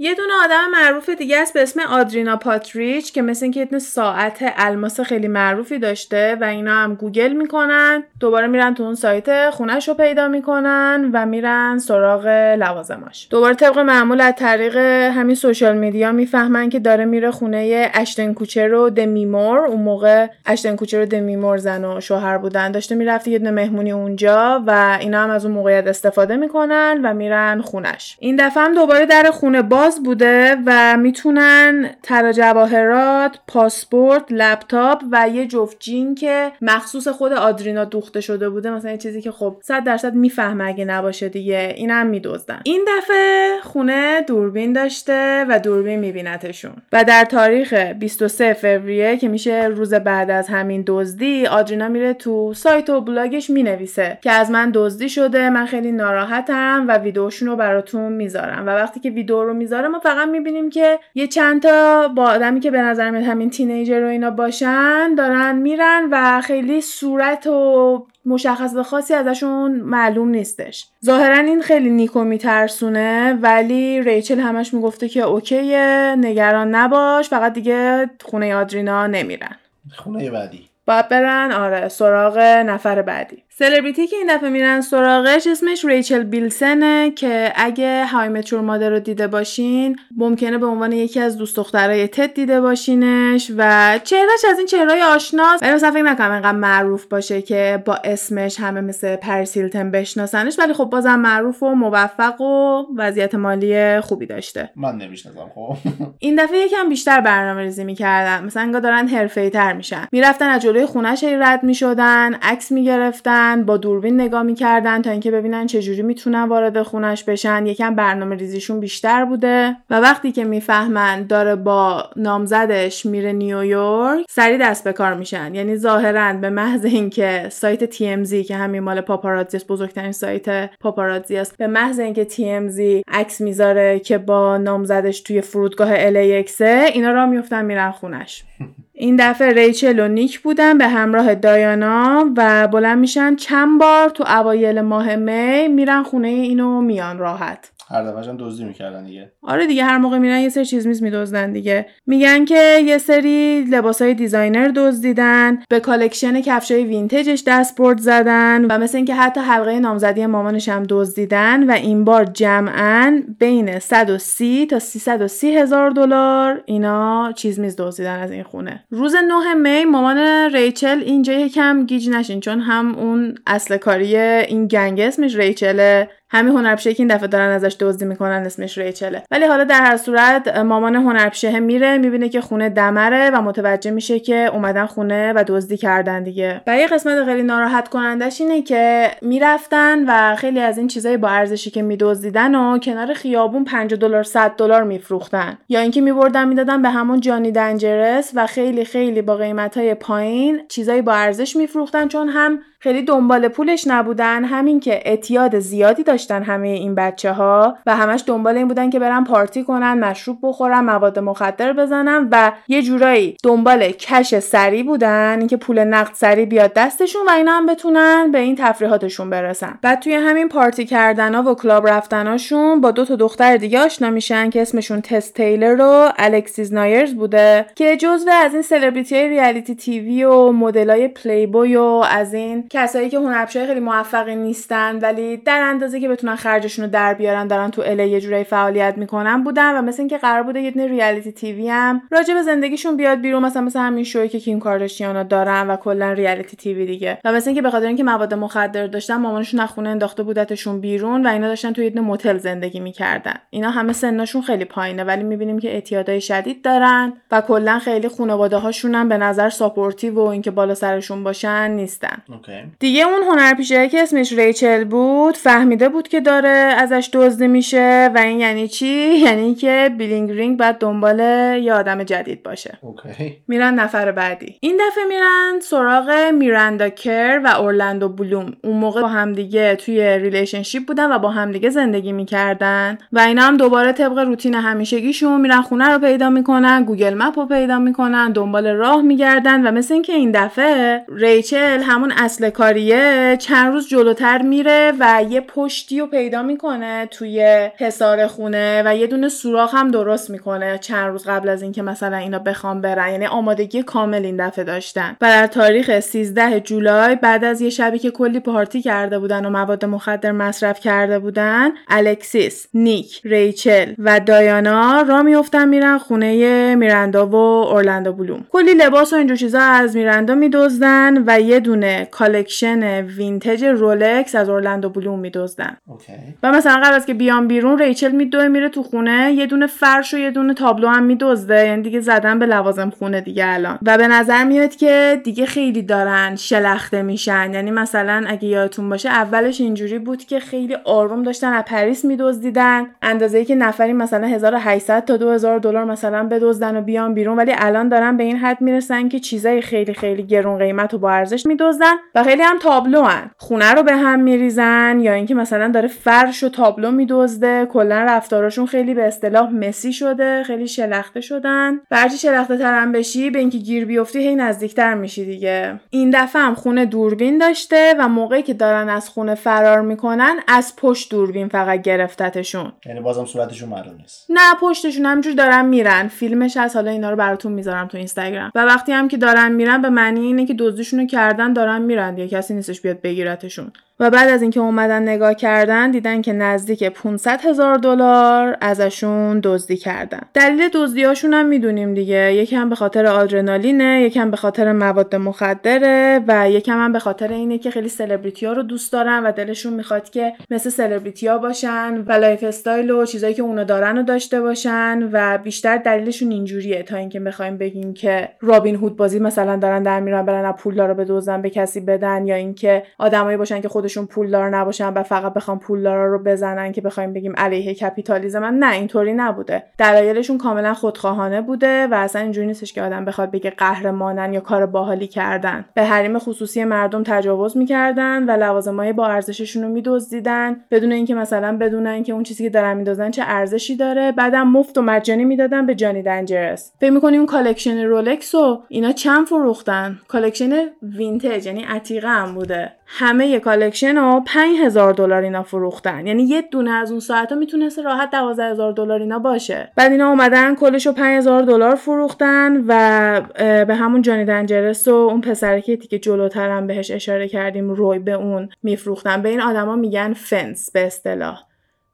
یه دونه آدم معروف دیگه است به اسم آدرینا پاتریچ که مثل اینکه یه ساعت الماس خیلی معروفی داشته و اینا هم گوگل می‌کنن. دوباره میرن تو اون سایت خونش رو پیدا می‌کنن و میرن سراغ لوازماش. دوباره طبق معمول از طریق همین social media می‌فهمن که داره میره خونه اشتن کوچر و دمی مور اون موقع اشتن کوچر و دمی مور زن و شوهر بودن. داشته می‌رفته یه دونه مهمونی اونجا و اینا هم از اون موقعیت استفاده می‌کنن و میرن خونش این دفعه هم دوباره در خونه باز بوده و می‌تونن ترا جواهرات، پاسپورت، لپتاپ و یه جفت jean که مخصوص خود آدرینا دوخته شده بوده مثلا یه چیزی که خب 100 درصد می‌فهمه اگه نباشه دیگه. اینم میدزدن. این دفعه خونه دوربین داشته و دوربین میبینتشون. و در تاریخ 23 فوریه که میشه روز بعد از همین دزدی آدرینا میره تو سایت و بلاگش می‌نویسه که از من دزدی شده من خیلی ناراحتم و ویدیوشون رو براتون می‌ذارم. و وقتی که ویدیو رو می‌ذارم ما فقط می‌بینیم که یه چند تا با آدمی که به نظر میاد همین تینیجر و اینا باشن دارن میرن و خیلی صورت و مشخص به خاصی ازشون معلوم نیستش. ظاهرا این خیلی نیکو میترسونه ولی ریچل همش می‌گفته که اوکیه نگران نباش فقط دیگه خونه آدرینا نمیرن. خونه بعدی. باید برن آره سراغ نفر بعدی. سلبریتی که این دفعه میرن سراغش اسمش ریچل بیلسنه که اگه های مترور مادر رو دیده باشین ممکنه به عنوان یکی از دوست دخترای تد دیده باشینش و چهرهش از این چهرهای آشناست. ولی مثلا فکر نکنم انقدر معروف باشه که با اسمش همه مثل پرسیلتن بشناسنش ولی خب بازم معروف و موفق و وضعیت مالی خوبی داشته. من نمی‌شناسم خب. این دفعه یکم بیشتر برنامه ریزی می‌کردن مثلا انگار دارن حرفه‌ای تر میشن. می‌رفتن از جلوی خونش رد می‌شدن عکس می‌گرفتن. با دوربین نگاه می‌کردن تا اینکه ببینن چجوری می‌تونن وارد خونش بشن. یکم برنامه ریزیشون بیشتر بوده. و وقتی که می‌فهمن داره با نامزدش میره نیویورک سری دست به کار میشن. یعنی ظاهرا به محض اینکه سایت TMZ که همین مال پاپاراتزی است بزرگترین سایت پاپاراتزی است به محض اینکه TMZ عکس می‌ذاره که با نامزدش توی فرودگاه LAX اینا را میفتن میرن خونش. این دفعه ریچل و نیک بودن به همراه دایانا و بلند میشن چند بار تو اوایل ماه می میرن خونه اینو میان راحت. هر دفعه دزدی می‌کردن دیگه. آره دیگه هر موقع میرن یه سری چیز میز میدزدن دیگه. میگن که یه سری لباسای designer دزدیدن به collection کفشای vintage ش دست برد زدن و مثل اینکه حتی حلقه نامزدی مامانش هم دزدیدن و این بار جمعا بین 130 تا 330 هزار دلار اینا چیز میز دزدیدن از این خونه. روز 9 می مامان ریچل اینجا یکم گیج نشین چون هم اون اصل کاری این gang اسمش ریچله همین هنرپیشه که این دفعه دارن ازش دزدی می‌کنن اسمش ریچله. ولی حالا در هر صورت مامان هنرپیشه میره می‌بینه که خونه دمره و متوجه میشه که اومدن خونه و دزدی کردن دیگه. و یه قسمت خیلی ناراحت کنندش اینه که می‌رفتن و خیلی از این چیزای با ارزشی که میدزدیدن و کنار خیابون 50 دلار 100 دلار میفروختن. یا اینکه میبردن می‌دادن به همون جانی دنجرس و خیلی خیلی با قیمتای پایین چیزای با ارزش میفروختن چون هم خیلی دنبال پولش نبودن. همین که اعتیاد زیادی داشتن همه این بچه ها و همش دنبال این بودن که برن پارتی کنن مشروب بخورن مواد مخدر بزنن و یه جورایی دنبال کش سری بودن اینکه پول نقد سری بیاد دستشون و اینا هم بتونن به این تفریحاتشون برسن. بعد توی همین پارتی کردنا و کلاب رفتناشون با دو تا دختر دیگه آشنا میشن که اسمشون تست تیلر و الکسیز نایرز بوده که جزو از این سلبریتی های reality TV و مدلای پلی بوی و از این کسایی که هنرپیشه خیلی موفقی نیستن ولی در اندازه که بتونن خرجشون رو در بیارن دارن تو LA یه جورایی فعالیت می‌کنن بودن و مثل اینکه قرار بوده یه دونه reality TV هم راجع به زندگیشون بیاد بیرون مثلا مثل همین شوی که کیم کارداشیانا دارن و کلا reality TV دیگه. و مثل اینکه به خاطر اینکه مواد مخدر داشتن مامانشون از خونه انداخته بودتشون بیرون و اینا داشتن تو یه دونه متل زندگی می‌کردن. اینا همه سنشون خیلی پایینه ولی می‌بینیم که اعتیادای شدید دارن و کلا خیلی خانواده هاشون هم به نظر supportive و اینکه بالا سرشون باشن نیستن. okay. دیگه اون هنرپیشه که اسمش ریچل بود فهمیده بود که داره ازش دزدی میشه و این یعنی چی؟ یعنی که Bling Ring باید دنبال یه آدم جدید باشه. okay. میرن نفر بعدی. این دفعه میرن سراغ میراندا کر و اورلندو بلوم. اون موقع با همدیگه توی relationship بودن و با همدیگه زندگی می‌کردن. و اینا هم دوباره طبق روتین همیشگیشون میرن خونه رو پیدا می‌کنن Google Map رو پیدا می‌کنن دنبال راه میگردن و مثل اینکه این دفعه ریچل همون اصل کاریه چند روز جلوتر میره و یه پشتی رو پیدا می‌کنه توی حصار خونه و یه دونه سوراخ هم درست می‌کنه چند روز قبل از اینکه مثلا اینا بخوام برن. یعنی آمادگی کامل این دفعه داشتن. و در تاریخ 13 جولای بعد از یه شبی که کلی party کرده بودن و مواد مخدر مصرف کرده بودن الکسیس نیک ریچل و دایانا راه میفتن میرن خونه میرندا و اورلندو بلوم. کلی لباس و اینجور چیزا از میرندا میدزدن و یه دونه collection vintage رولکس از اورلندو بلوم میدزدن. okay. و مثلا قبل از اینکه بیان بیرون ریچل میدوه میره تو خونه. یه دونه فرش و یه دونه تابلو هم میدزده یعنی دیگه زدن به لوازم خونه دیگه الان. و به نظر میاد که دیگه خیلی دارن شلخته میشن. یعنی مثلا اگه یادتون باشه اولش اینجوری بود که خیلی آروم داشتن از پریس میدزدیدن اندازه ای که نفری مثلا 1800 تا 2000 دلار مثلا بدزدن و بیان بیرون. ولی الان دارن به این حد می‌رسن که چیزای خیلی خیلی گرون قیمت و با ارزش میدزدن و خیلی هم تابلوئن. خونه رو به هم میریزن یا اینکه مثلا مثلا داره فرش و تابلو میدزده کلا رفتاراشون خیلی به اصطلاح messy شده خیلی شلخته شدن. و هرچی شلخته ترم بشی به اینکه گیر بیفتی هی نزدیکتر میشی دیگه. این دفعه هم خونه دوربین داشته و موقعی که دارن از خونه فرار می‌کنن از پشت دوربین فقط گرفتتشون. یعنی بازم صورتشون معلوم نیست. نه پشتشون همجور دارن میرن. فیلمش از حالا اینا رو براتون می‌ذارم تو اینستاگرام. و وقتی هم که دارن میرن به معنی اینه که دزدیشون رو کردن دارن میرن دیگه. کسی نیستش بیاد بگیرتشون. و بعد از اینکه اومدن نگاه کردن دیدن که نزدیک 500 هزار دلار ازشون دزدی کردن. دلیل دزدیاشون هم می‌دونیم دیگه. یکم به خاطر آدرنالینه یکم به خاطر مواد مخدره و یکم هم به خاطر اینه که خیلی سلبریتی ها رو دوست دارن و دلشون می‌خواد که مثل سلبریتی ها باشن و lifestyle و چیزایی که اونا دارن رو داشته باشن و بیشتر دلیلشون اینجوریه تا اینکه بخوایم بگیم که رابین هود بازی مثلا دارن در میرن برن پول رو بدزدن به کسی بدن یا اینکه آدمایی باشن که خودشون پولدار نباشن و فقط بخوام پولدارا رو بزنن که بخوایم بگیم علیه کپیتالیسم نه اینطوری نبوده. دلایلشون کاملا خودخواهانه بوده و اصلا اینجوری نیستش که آدم بخواد بگه قهرمانن یا کار باحالی کردن. به حریم خصوصی مردم تجاوز می‌کردن و لوازمای با ارزششون رو میدزدیدن. بدون اینکه مثلا بدونن که اون چیزی که دارن میدزدن چه ارزشی داره بعدم مفت و مجانی می‌دادن به جانی دنجرس. فکر می‌کنی اون collection رولکس و اینا چند فروختن؟ collection vintage یعنی عتیقه هم بوده. همه collection رو 5000 دلار اینا فروختن. یعنی یه دونه از اون ساعت ها می‌تونست راحت 12000 دلار اینا باشه. بعد اینا اومدن کلش رو 5000 دلار فروختن و به همون جانی دنجرس و اون پسرکی که جلوترم بهش اشاره کردیم روی به اون میفروختن. به این آدما میگن فنس به اصطلاح.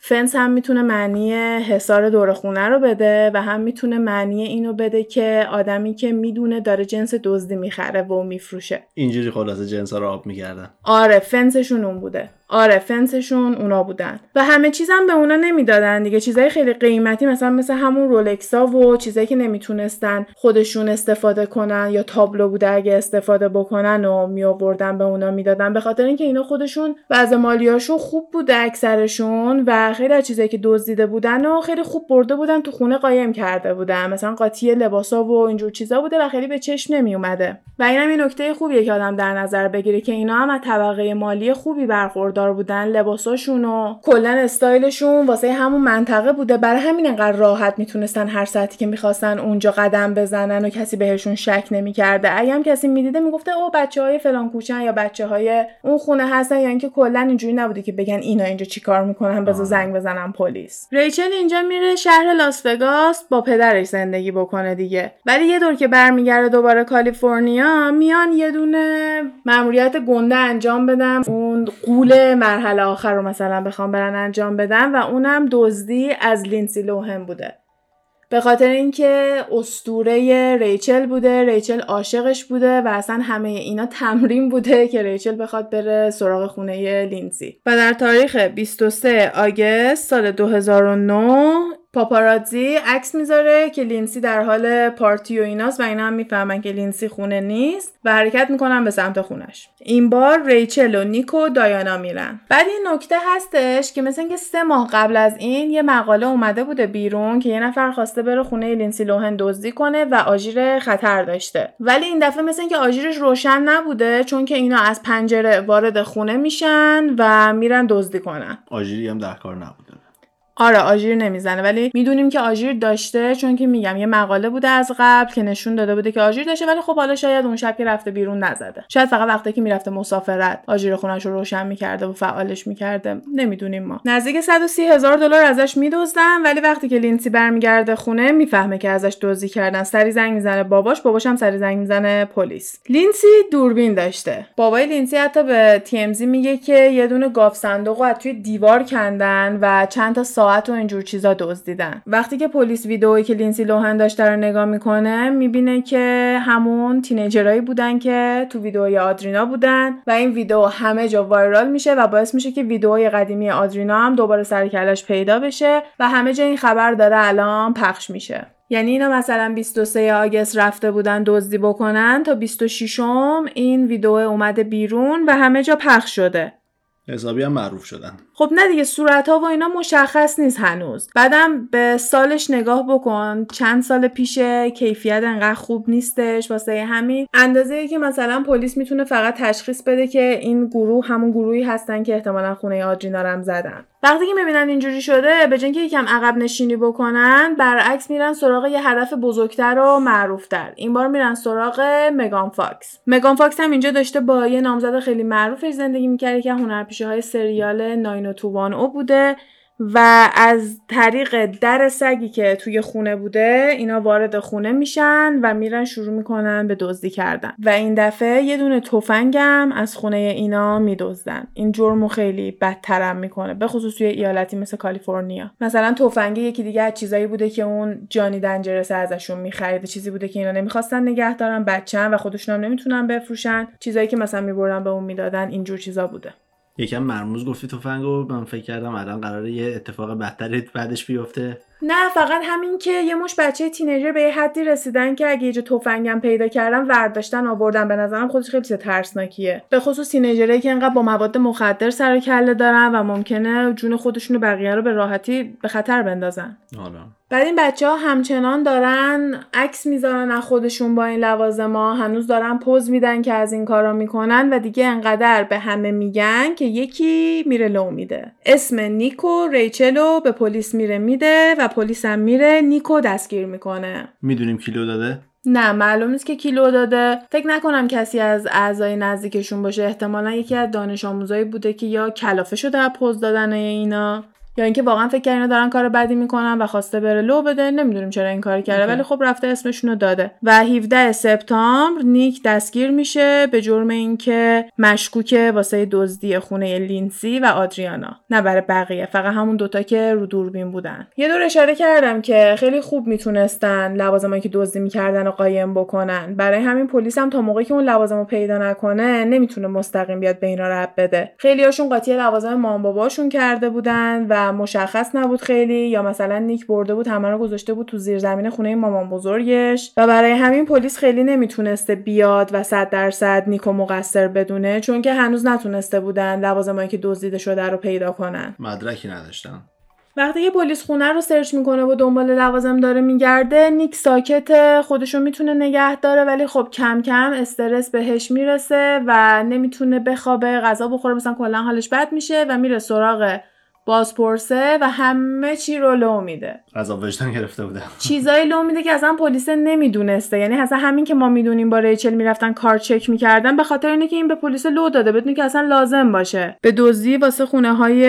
فنس هم می‌تونه معنی حصار دور خونه رو بده و هم می‌تونه معنی اینو بده که آدمی که می‌دونه داره جنس دزدی می‌خره و میفروشه. اینجوری خلاصه جنس رو آب می‌کردن. آره فنسشون اون بوده. آره فنسشون اونا بودن. و همه چیزم به اونا نمی‌دادن دیگه. چیزای خیلی قیمتی مثلا مثل همون رولکسا و چیزایی که نمی‌تونستن خودشون استفاده کنن یا تابلو بوده اگه استفاده بکنن و می آوردن به اونا می‌دادن. به خاطر اینکه اینا خودشون وضع مالیاشون خوب بوده اکثرشون و خیلی از چیزایی که دزدیده بودن و خیلی خوب برده بودن تو خونه قایم کرده بودن. مثلا قاطی لباسا و اینجور چیزا بوده و خیلی به چشم نمی اومده و اینم یه نکته خوبیه که آدم در نظر بگیره که اینا هم از طبقه مالی خوبی برخوردار بودن لباساشون و کلا استایلشون واسه همون منطقه بوده. برای همین انقدر راحت می‌تونستن هر ساعتی که می‌خواستن اونجا قدم بزنن و کسی بهشون شک نمی‌کرده. اگه هم کسی می‌دیده می‌گفته این بچه های فلان کوچن یا بچه های اون خونه هستن. یا اینکه کلا اینجوری نبوده که بگن اینا اینجا چیکار می‌کنن بذار زنگ بزنن پلیس. ریچل اینجا میره شهر لاس وگاس با پدرش زندگی بکنه دیگه. ولی یه دور که برمیگرده دوباره کالیفرنیا میان یه دونه ماموریت گنده انجام بدن اون غول مرحله آخر رو مثلا بخوان برن انجام بدن و اونم دزدی از لینسی لوهن بوده. به خاطر اینکه اسطوره ریچل بوده ریچل عاشقش بوده و اصلا همه اینا تمرین بوده که ریچل بخواد بره سراغ خونه لینسی. و در تاریخ 23 August سال 2009 پاپاراتزی عکس می‌ذاره که لینسی در حال پارتی و ایناست و اینا هم می‌فهمن که لینسی خونه نیست و حرکت می‌کنن به سمت خونش. این بار ریچل و نیک و دایانا میرن. بعد این نکته هستش که مثل اینکه سه ماه قبل از این یه مقاله اومده بوده بیرون که یه نفر خواسته بره خونه لینسی لوهن دزدی کنه و آژیر خطر داشته. ولی این دفعه مثل اینکه آژیرش روشن نبوده چون که اینا از پنجره وارد خونه میشن و میرن دزدی کنن. آژیری هم در کار نبوده آره آژیر نمی‌زنه. ولی می‌دونیم که آژیر داشته چون که میگم یه مقاله بوده از قبل که نشون داده بوده که آژیر داشته ولی خب حالا شاید اون شب که رفته بیرون نزده. شاید فقط وقتی که می‌رفته مسافرت آژیر خونش رو روشن می‌کرده و فعالش می‌کرده. نمی‌دونیم ما. نزدیک 130 هزار دلار ازش میدزدن ولی وقتی که لینسی برمیگرده خونه می‌فهمه که ازش دزدی کردن. سریع زنگ می‌زنه باباش باباش هم سریع زنگ می‌زنه پلیس. لینسی دوربین داشته. بابای لینسی حتی به TMZ میگه که یه دونه گاو صندوق رو توی دیوار کندن و چند تا ساعت و اینجور چیزا دزدیدن. وقتی که پلیس ویدئویی که لینسی لوهن داشته رو نگاه می‌کنه می‌بینه که همون teenager ایی بودن که تو ویدئوی آدرینا بودن و این ویدیو همه جا وایرال میشه و باعث میشه که ویدئوی قدیمی آدرینا هم دوباره سر کلش پیدا بشه و همه جا این خبر داره الان پخش میشه. یعنی اینا مثلا 23 آگست رفته بودن دزدی بکنن تا 26 این ویدیو اومده بیرون و همه جا پخش شده. حسابی هم معروف شدن. خب نه دیگه صورت ها و اینا مشخص نیست هنوز. بعدم به سالش نگاه بکن. چند سال پیشه کیفیت انقدر خوب نیستش واسه همین. اندازه که مثلا پلیس می‌تونه فقط تشخیص بده که این گروه همون گروهی هستن که احتمالا خونه آدرینا رم زدن. وقتی که می‌بینن اینجوری شده به که یکم عقب نشینی بکنن برعکس میرن سراغ یه هدف بزرگتر و معروفتر. این بار میرن سراغ مگان فاکس. مگان فاکس هم اینجا داشته با یه نامزد خیلی معروفش زندگی می‌کرده که هنرپیشه های سریال 90210 بوده و از طریق در سگی که توی خونه بوده اینا وارد خونه میشن و میرن شروع می‌کنن به دزدی کردن. و این دفعه یه دونه تفنگم از خونه اینا میدزدن. این جرمو خیلی بدترم می‌کنه به خصوص توی ایالتی مثل کالیفرنیا. مثلا تفنگ یکی دیگه از چیزایی بوده که اون جانی دنجرس ازشون می‌خرید چیزی بوده که اینا نمی‌خواستن نگه دارن بچن و خودشون هم نمی‌تونن بفروشن. چیزایی که مثلا میبردن به اون می‌دادن اینجور چیزا بوده. یکم مرموز گفتی تفنگو من فکر کردم الان قراره یه اتفاق بدتری بعدش بیفته. نه فقط همین که یه مش بچه تینیجر به یه حدی رسیدن که اگه یه تفنگم پیدا کردن ورداشتن آوردن به نظرم خودش خیلی ترسناکیه. به خصوص تینیجرایی که انقدر با مواد مخدر سر کله دارن و ممکنه جون خودشون و بقیه رو به راحتی به خطر بندازن. حالا. بعد این بچه ها همچنان دارن عکس می‌ذارن از خودشون با این لوازما هنوز دارن پوز میدن که از این کارا می‌کنن و دیگه انقدر به همه میگن که یکی میره لو میده. اسم نیکو ریچلو به پلیس میره میده و پلیس هم میره نیکو دستگیر می‌کنه. می‌دونیم کی لو داده؟ نه معلوم نیست که کی لو داده. فکر نکنم کسی از اعضای نزدیکشون باشه. احتمالا یکی از دانش آموزایی بوده که یا کلافه شده از پوز دادن اینا. یا اینکه واقعا فکر اینا دارن کار بدی می‌کنن و خواسته بره لو بده نمی‌دونیم چرا این کار کرده ولی خب رفته اسمشونو داده. و 17 سپتامبر نیک دستگیر میشه به جرم اینکه مشکوکه واسه دزدی خونه لینسی و آدریانا. نه برای بقیه فقط همون دوتا که رو دوربین بودن. یه دور اشاره کردم که خیلی خوب می‌تونستن لوازمایی که دزدی می‌کردن و قایم بکنن. برای همین پلیس هم تا موقعی که اون لوازمو پیدا نکنه نمی‌تونه مستقیم بیاد به اینا ربط بده. خیلیاشون قاطی لوازم مامان باباشون کرده بودن و مشخص نبود خیلی یا مثلا نیک برده بود همه رو گذاشته بود تو زیر زمین خونه مامان بزرگش. و برای همین پلیس خیلی نمی‌تونسته بیاد و صد درصد نیکو مقصر بدونه چون که هنوز نتونسته بودن لوازمایی که دزدیده شده رو پیدا کنن. مدرکی نداشتن. وقتی که پلیس خونه رو سرچ می‌کنه و دنبال لوازم داره میگرده نیک ساکت خودشو می‌تونه نگه داره ولی خب کم کم استرس بهش می‌رسه و نمی‌تونه بخوابه غذا بخوره مثلا کلا حالش بد میشه و میره سراغ بازپرسه و همه چی رو لو میده. عذاب وجدان گرفته بوده. چیزایی لو میده که اصلا پلیس نمی‌دونسته. یعنی اصلا همین که ما می‌دونیم با ریچل می‌رفتن car check می‌کردن به خاطر اینه که این به پلیس لو داده. بدون اینکه اصلا لازم باشه. به دزدی واسه خونه های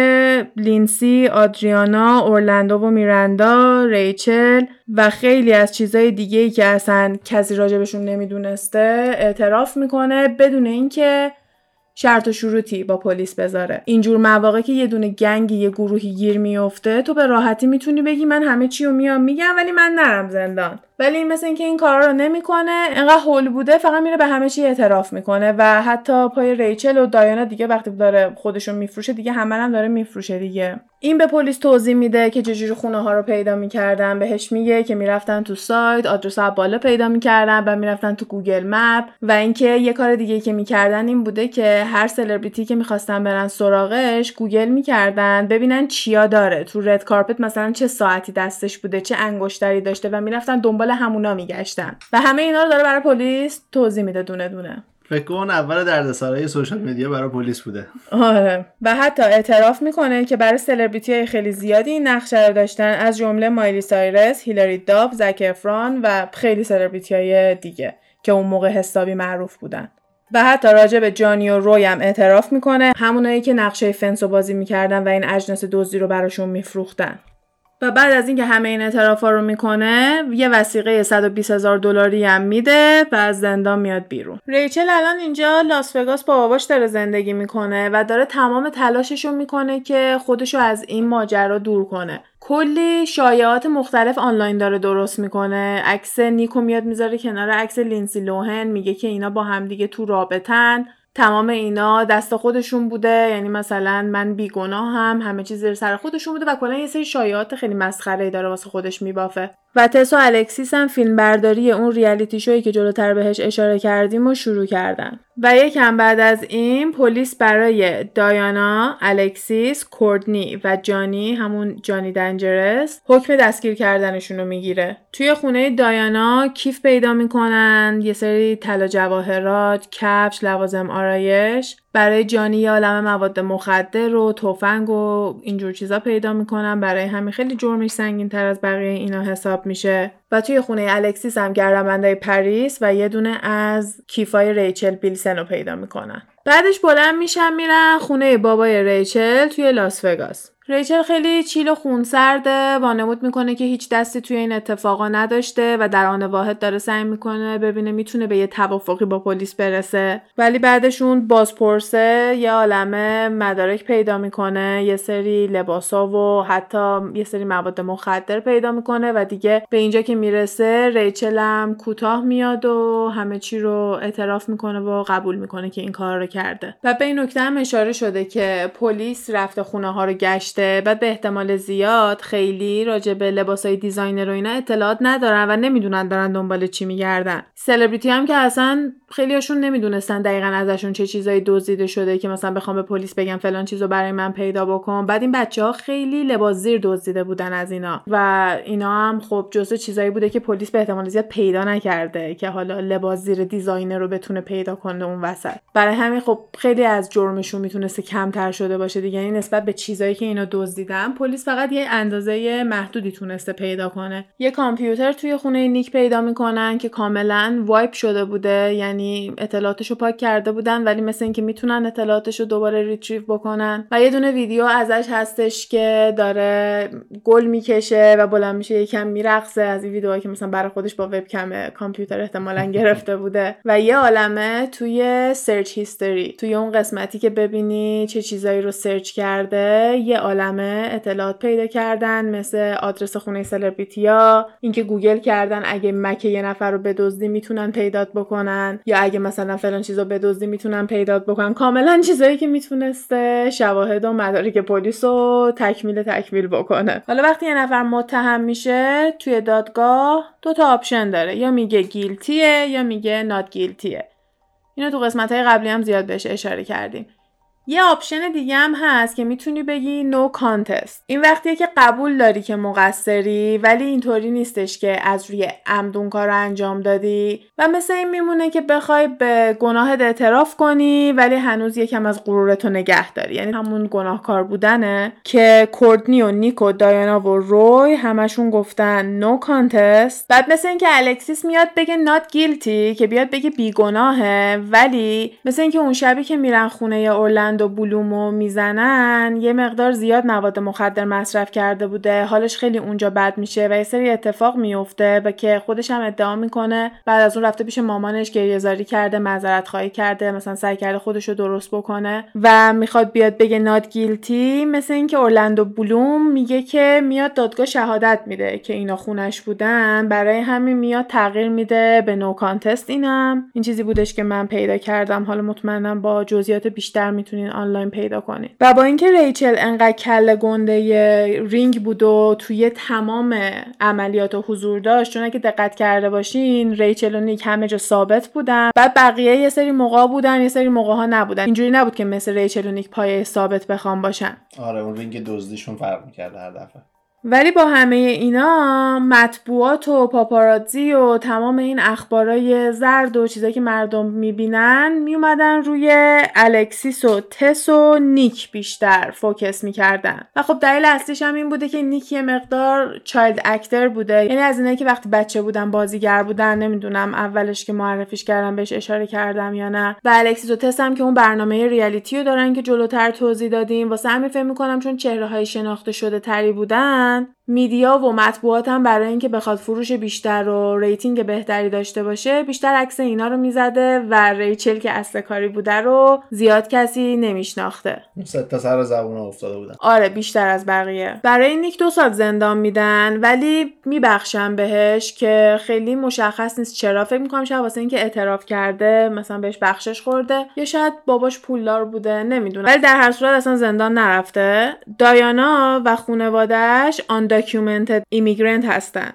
لینسی آدریانا اورلندو و میرندا ریچل و خیلی از چیزای دیگه ای که اصلا کسی راجبشون نمی‌دونسته اعتراف می‌کنه. بدون اینکه شرط و شروطی با پلیس بذاره. اینجور مواقع که یه دونه gang ی یه گروهی گیر میفته تو به راحتی می‌تونی بگی من همه چی رو میام میگم ولی من نرم زندان. ولی مثل اینکه این کارا رو نمی‌کنه انقدر هول بوده فقط میره به همه چی اعتراف می‌کنه و حتی پای ریچل و دایانا دیگه وقتی داره خودشون میفروشه دیگه همه هم داره میفروشه دیگه. این به پلیس توضیح میده که چجوری خونه ها رو پیدا می‌کردن. بهش میگه که می‌رفتن تو سایت آدرس بالا پیدا می‌کردن و می‌رفتن تو Google Map. و اینکه یه کار دیگه که می‌کردن این بوده که هر سلبریتی که می‌خواستن برن سراغش گوگل می‌کردن ببینن چیا داره. تو red carpet مثلا چه ساعتی دستش بوده چه انگشتری داشته و می‌رفتن دنبال همونا میگشتن. و همه اینا رو داره برای پلیس توضیح میده دونه دونه. فکر کن اول دردسرای سوشال مدیا برای پلیس بوده. آره. و حتی اعتراف می‌کنه که برای سلبریتی های خیلی زیادی این نقشه رو داشتن از جمله مایلی سایرس، هیلاری داب، زک افران و خیلی سلبریتی های دیگه که اون موقع حسابی معروف بودن. و حتی راجع به جانی و روی هم اعتراف می‌کنه همونایی که نقشه فنسو بازی می‌کردن و این اجناس دزدی رو براشون میفروختن. و بعد از اینکه همه این اعترافا رو می‌کنه یه وثیقه 120 هزار دلاری هم میده و از زندان میاد بیرون. ریچل الان اینجا لاس وگاس با باباش داره زندگی می‌کنه و داره تمام تلاشش رو می‌کنه که خودشو از این ماجرا دور کنه. کلی شایعات مختلف آنلاین داره درست می‌کنه. عکس نیکو میاد می‌ذاره کنار عکس لیندسی لوهن میگه که اینا با همدیگه تو رابطن. تمام اینا دست خودشون بوده. یعنی مثلا من بیگناه هم همه چیز زیر سر خودشون بوده و کلا یه سری شایعات خیلی مسخره داره واسه خودش میبافه. و تس و الکسیس هم فیلم برداری اون reality show یی که جلوتر بهش اشاره کردیم و شروع کردن و یکم بعد از این پلیس برای دایانا، الکسیس، کورتنی و جانی همون جانی دنجرس حکم دستگیر کردنشون رو می‌گیره. توی خونه دایانا کیف پیدا می‌کنن یه سری طلا جواهرات، کفش، لوازم آرایش برای جانی یه عالم مواد مخدر و تفنگ و اینجور چیزا پیدا می‌کنن برای همین خیلی جرمش سنگین تر از بقیه اینا حساب میشه. و توی خونه الکسیس هم گردنبندای پریس و یه دونه از کیفای ریچل بیلسن رو پیدا می‌کنن. بعدش بلند میشن میرن خونه بابای ریچل توی لاس وگاس. ریچل خیلی chill و خونسرده وانمود می‌کنه که هیچ دستی توی این اتفاقا نداشته و در آن واحد داره سعی می‌کنه ببینه می‌تونه به یه توافقی با پلیس برسه. ولی بعدشون بازپرسه یه عالمه مدارک پیدا می‌کنه یه سری لباسا و حتی یه سری مواد مخدر پیدا می‌کنه و دیگه به اینجا که می‌رسه ریچل هم کوتاه میاد و همه چی رو اعتراف می‌کنه و قبول می‌کنه که این کار رو کرده. و به این نکته هم اشاره شده که پلیس رفته خونه ها رو گشت بعد به احتمال زیاد خیلی راجع به لباسای designer و اینا اطلاعات ندارن و نمی‌دونن دارن دنبال چی میگردن. سلبریتی هم که اصلا خیلیاشون نمی‌دونستن دقیقا ازشون چه چیزایی دزدیده شده که مثلا بخوام به پلیس بگم فلان چیزو برای من پیدا بکن. بعد این بچه ها خیلی لباس زیر دزدیده بودن از اینا. و اینا هم خب جزء چیزایی بوده که پلیس به احتمال زیاد پیدا نکرده که حالا لباس زیر designer رو بتونه پیدا کنه اون وسط. برای همین خب خیلی از جرمشون می‌تونسته کمتر شده باشه دیگه. یعنی نسبت به چیزایی که اینا دزدیدن پلیس فقط یه اندازه محدودی تونسته پیدا کنه. یه کامپیوتر توی خونه نیک پیدا می‌کنن که کاملا wipe شده بوده. یعنی اطلاعاتشو پاک کرده بودن ولی مثل اینکه می‌تونن اطلاعاتشو دوباره retrieve بکنن. و یه دونه ویدیو ازش هستش که داره گل می‌کشه و بلند میشه یکم میرقصه. از این ویدیوهایی که مثلا برای خودش با وبکم کامپیوتر احتمالا گرفته بوده. و یه عالمه توی search history توی اون قسمتی که ببینی چه چیزایی رو search کرده یه عالمه اطلاعات پیدا کردن مثل آدرس خونه سلبریتیا اینکه گوگل کردن اگه مک یه نفر رو بدزدی می‌تونن پیدات بکنن. یا اگه مثلا فلان چیزو بدزدی می‌تونن پیدات بکنن کاملا چیزایی که می‌تونسته شواهد و مدارک پلیس رو تکمیل تکمیل بکنه. حالا وقتی یه نفر متهم میشه توی دادگاه دو تا option داره. یا میگه guilty ه یا میگه not guilty ه اینو تو قسمت های قبلی هم زیاد بهش اشاره کردیم. یه option دیگه هم هست که می‌تونی بگی no contest این وقتیه که قبول داری که مقصری ولی اینطوری نیستش که از روی عمد اون کار رو انجام دادی. و مثل این میمونه که بخوای به گناهت اعتراف کنی ولی هنوز یکم از غرورتو نگه داری. یعنی همون گناهکار بودنه که کورتنی و نیک و دایانا و روی همشون گفتن no contest بعد مثل اینکه الکسیس میاد بگه not guilty که بیاد بگه بیگناهه ولی مثل اینکه اون شبی که میرن خونه اورلندو بلومو می‌زنن یه مقدار زیاد مواد مخدر مصرف کرده بوده. حالش خیلی اونجا بد میشه و یه سری اتفاق میفته و که خودش هم ادعا می‌کنه. بعد از اون رفته پیش مامانش گریه زاری کرده معذرت خواهی کرده مثلا سعی کرده خودش رو درست بکنه و می‌خواد بیاد بگه not guilty مثل اینکه اورلندو بلوم میگه که میاد دادگاه شهادت میده که اینا خونش بودن. برای همین میاد تغییر میده به no contest اینم. این چیزی بودش که من پیدا کردم. حالا مطمئنم با جزئیات بیشتر می‌تونین آنلاین پیدا کنید و با اینکه ریچل انقدر کله گنده رینگ بود و توی تمام عملیات و حضور داشت چون اگه دقت کرده باشین ریچل و نیک همه جا ثابت بودن. بعد بقیه یه سری موقع بودن یه سری موقع ها نبودن. اینجوری نبود که مثل ریچل و نیک پایه ثابت بخوام باشن. آره اون رینگ دزدیشون فرق می‌کرده هر دفعه. ولی با همه اینا مطبوعات و پاپاراتزی و تمام این اخبارای زرد و چیزایی که مردم می‌بینن میومدن روی الکسیس و تس و نیک بیشتر focus می‌کردن. و خب دلیل اصلیش هم این بوده که نیک یه مقدار child actor بوده. یعنی از اینایی که وقتی بچه بودن بازیگر بودن نمی‌دونم اولش که معرفیش کردم بهش اشاره کردم یا نه. و الکسیس و تس هم که اون برنامه reality رو دارن که جلوتر توضیح دادیم. واسه همین فکر می‌کنم چون چهره های شناخته شده تری بودن time media و مطبوعات هم برای اینکه بخواد فروش بیشتر و rating بهتری داشته باشه بیشتر عکس اینا رو می‌زده و ریچل که اصل کاری بوده رو زیاد کسی نمیشناخته. تا سر زبون افتاده بودن. آره بیشتر از بقیه. برای نیک دو سال زندان میدن ولی میبخشن بهش که خیلی مشخص نیست چرا. فکر می‌کنم شاید واسه اینکه اعتراف کرده مثلا بهش بخشش خورده یا شاید باباش پولدار بوده نمی‌دونم. ولی در هر صورت اصلا زندان نرفته. دایانا و خانوادهش آن undocumented immigrant هستن.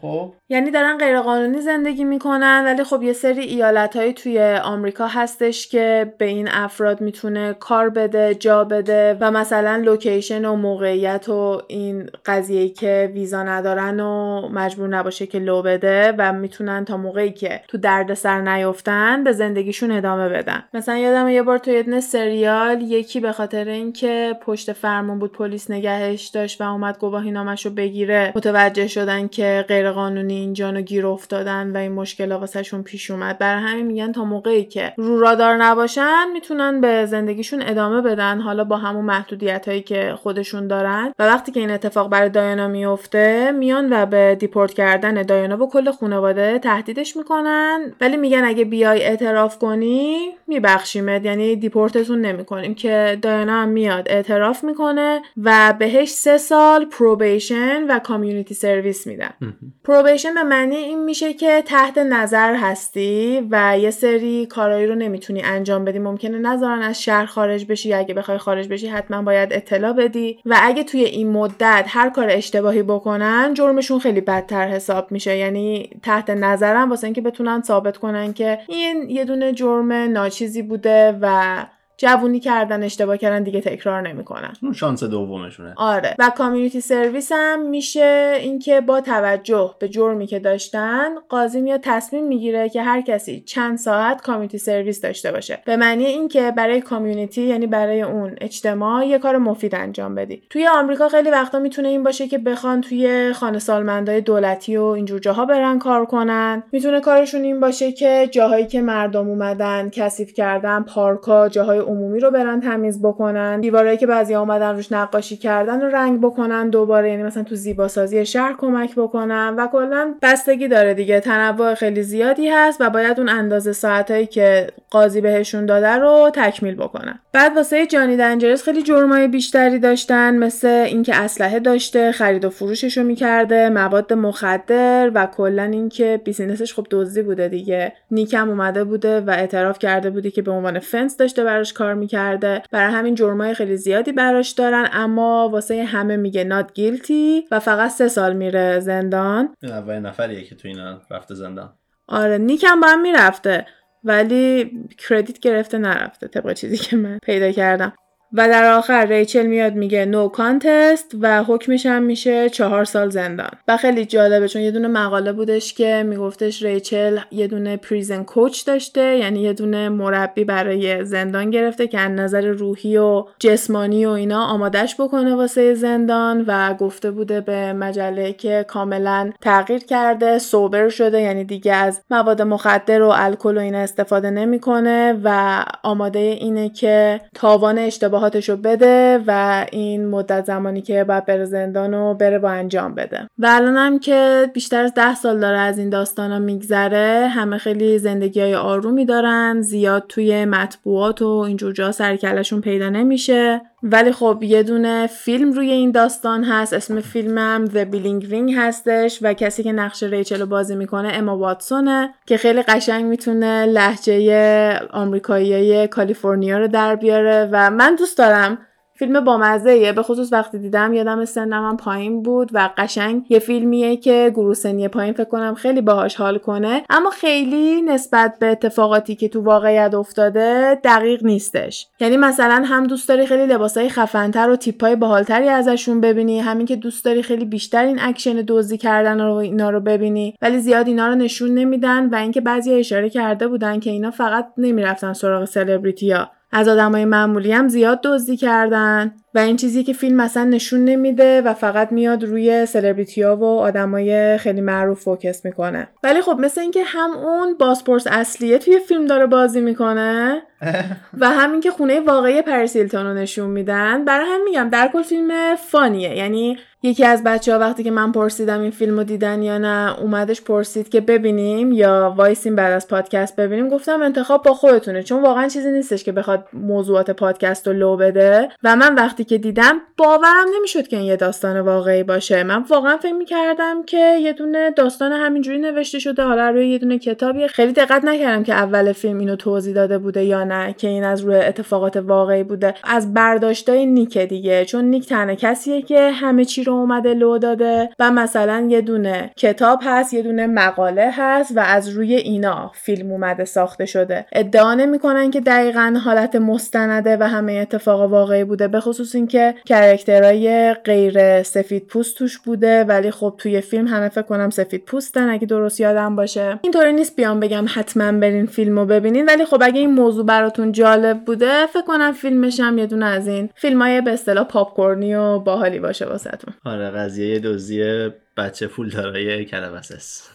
خب. یعنی دارن غیرقانونی زندگی می‌کنن ولی خب یه سری ایالت های توی آمریکا هستش که به این افراد می‌تونه کار بده جا بده و مثلا لوکیشن و موقعیت و این قضیه که ویزا ندارن و مجبور نباشه که لو بده و می‌تونن تا موقعی که تو دردسر نیفتن به زندگیشون ادامه بدن. مثلا یادم یه بار تو یه سریال یکی به خاطر اینکه پشت فرمون بود پلیس نگهش داشت و اومد گواهی رو بگیره. متوجه شدن که غیرقانونی اینجانو گیر افتادن و این مشکل واسهشون پیش اومد. برای همین میگن تا موقعی که رو رادار نباشن می‌تونن به زندگیشون ادامه بدن. حالا با همون محدودیت هایی که خودشون دارن. و وقتی که این اتفاق برای دایانا میفته میان و به دیپورت کردن دایانا با کل خانواده تهدیدش می‌کنن. ولی میگن اگه بیای اعتراف کنی میبخشیمت. یعنی دیپورتتون نمی‌کنیم که دایانا هم میاد اعتراف می‌کنه و بهش سه سال probation و کامیونیتی سرویس میدن پروبیشن به معنی این میشه که تحت نظر هستی و یه سری کارایی رو نمی‌تونی انجام بدی. ممکنه نذارن از شهر خارج بشی اگه بخوای خارج بشی حتما باید اطلاع بدی. و اگه توی این مدت هر کار اشتباهی بکنن جرمشون خیلی بدتر حساب میشه. یعنی تحت نظرم واسه اینکه بتونن ثابت کنن که این یه دونه جرم ناچیزی بوده و جوونی کردن اشتباه کردن دیگه تکرار نمی‌کنن. اون شانس دومشونه. آره. و کامیونیتی سرویس هم میشه اینکه با توجه به جرمی که داشتن قاضی میاد تصمیم می‌گیره که هر کسی چند ساعت کامیونیتی سرویس داشته باشه. به معنی اینکه برای کامیونیتی یعنی برای اون اجتماع یه کار مفید انجام بدی. توی آمریکا خیلی وقتا می‌تونه این باشه که بخوان توی خانه سالمندای دولتی و اینجور جاها برن کار کنن. می‌تونه کارشون این باشه که جاهایی که مردم اومدن کثیف کردن پارکا جاهای عمومی رو برن تمیز بکنن دیوارایی که بعضی اومدن روش نقاشی کردن رو رنگ بکنن دوباره یعنی مثلا تو زیباسازی شهر کمک بکنن و کلا بستگی داره دیگه تنوع خیلی زیادی هست و باید اون اندازه ساعتایی که قاضی بهشون داده رو تکمیل بکنن. بعد واسه جانی دنجرس خیلی جرمای بیشتری داشتن مثل اینکه اسلحه داشته خرید و فروشش رو می‌کرده مواد مخدر و کلا اینکه بیزینسش خب دزدی بوده دیگه. نیکم اومده بوده و اعتراف کرده بودی که به عنوان فنس داشته براش کار می‌کرده. برای همین جرمای خیلی زیادی براش دارن اما واسه همه میگه نات گیلتی و فقط سه سال میره زندان. اولین نفریه که تو اینا رفته زندان. آره نیکم با هم می‌رفته ولی کردیت گرفته نرفته طبق چیزی که من پیدا کردم. و در آخر ریچل میاد میگه نو کانتست و حکمش هم میشه چهار سال زندان. و خیلی جالبه چون یه دونه مقاله بودش که میگفتش ریچل یه دونه پریزن کوچ داشته یعنی یه دونه مربی برای زندان گرفته که از نظر روحی و جسمانی و اینا آمادش بکنه واسه زندان و گفته بوده به مجله که کاملا تغییر کرده سوبر شده یعنی دیگه از مواد مخدر و الکل و اینا استفاده نمی‌کنه و آماده اینه که تاوان اشتباه اشتباهاتش رو بده و این مدت زمانی که باید بره زندان رو بره با انجام بده. و الان هم که بیشتر از ده سال داره از این داستان ها میگذره همه خیلی زندگی های آرومی دارن زیاد توی مطبوعات و اینجور جا سرکلشون پیدا نمیشه. ولی خب یه دونه فیلم روی این داستان هست اسم فیلمم The Billing Ring هستش و کسی که نقش ریچل رو بازی می‌کنه اما واتسونه که خیلی قشنگ می‌تونه لحجه آمریکایی کالیفرنیا رو در بیاره و من دوست دارم فیلم بامزه به خصوص وقتی دیدم یادم سنم هم پایین بود و قشنگ یه فیلمیه که گروه سنی پایین فکر کنم خیلی باهاش حال کنه. اما خیلی نسبت به اتفاقاتی که تو واقعیت افتاده دقیق نیستش. یعنی مثلا هم دوست داری خیلی لباسای خفنتر و تیپای باحالتری ازشون ببینی همین که دوست داری خیلی بیشتر این اکشن دزدی کردن رو اینا رو ببینی ولی زیاد اینا رو نشون نمیدن و اینکه بعضی اشاره کرده بودن که اینا فقط نمی‌رفتن سراغ سلبریتیا از آدمای معمولی هم زیاد دزدی کردن. و این چیزی که فیلم مثلا نشون نمیده و فقط میاد روی سلبریتی ها و آدمای خیلی معروف focus می‌کنه. ولی خب مثل اینکه هم اون باسپورس اصلیه توی فیلم داره بازی می‌کنه و همین که خونه واقعی پریس هیلتون رو نشون میدن برای هم میگم در کل فیلم fun یه. یعنی یکی از بچه ها وقتی که من پرسیدم این فیلم رو دیدن یا نه اومدش پرسید که ببینیم یا وایسیم بعد از پادکست ببینیم. گفتم انتخاب با خودتونه چون واقعا چیزی نیستش که بخواد موضوعات پادکست رو لو بده. و من وقتی که دیدم باورم نمی‌شد که این یه داستان واقعی باشه. من واقعا فکر می‌کردم که یه دونه داستان همینجوری نوشته شده حالا روی یه دونه کتابی. خیلی دقت نکردم که اول فیلم اینو توضیح داده بوده یا نه که این از روی اتفاقات واقعی بوده. از برداشتای نیک دیگه چون نیک تنها کسیه که همه چی رو اومده لو داده و مثلا یه دونه کتاب هست یه دونه مقاله هست و از روی اینا فیلم اومده ساخته شده. ادعا نمی‌کنن که دقیقا حالت مستنده و همه اتفاق واقعی بوده به خصوص اینکه character های غیر سفید پوست توش بوده ولی خب توی فیلم همه فکر کنم سفید پوستن اگه درست یادم باشه. اینطوری نیست بیام بگم حتما برین فیلمو ببینین ولی خب اگه این موضوع براتون جالب بوده فکر کنم فیلمش هم یه دونه از این فیلمای به اصطلاح پاپکورنی و باحالی باشه واسهتون. آره قضیه دزدی بچه پول دارای کلبس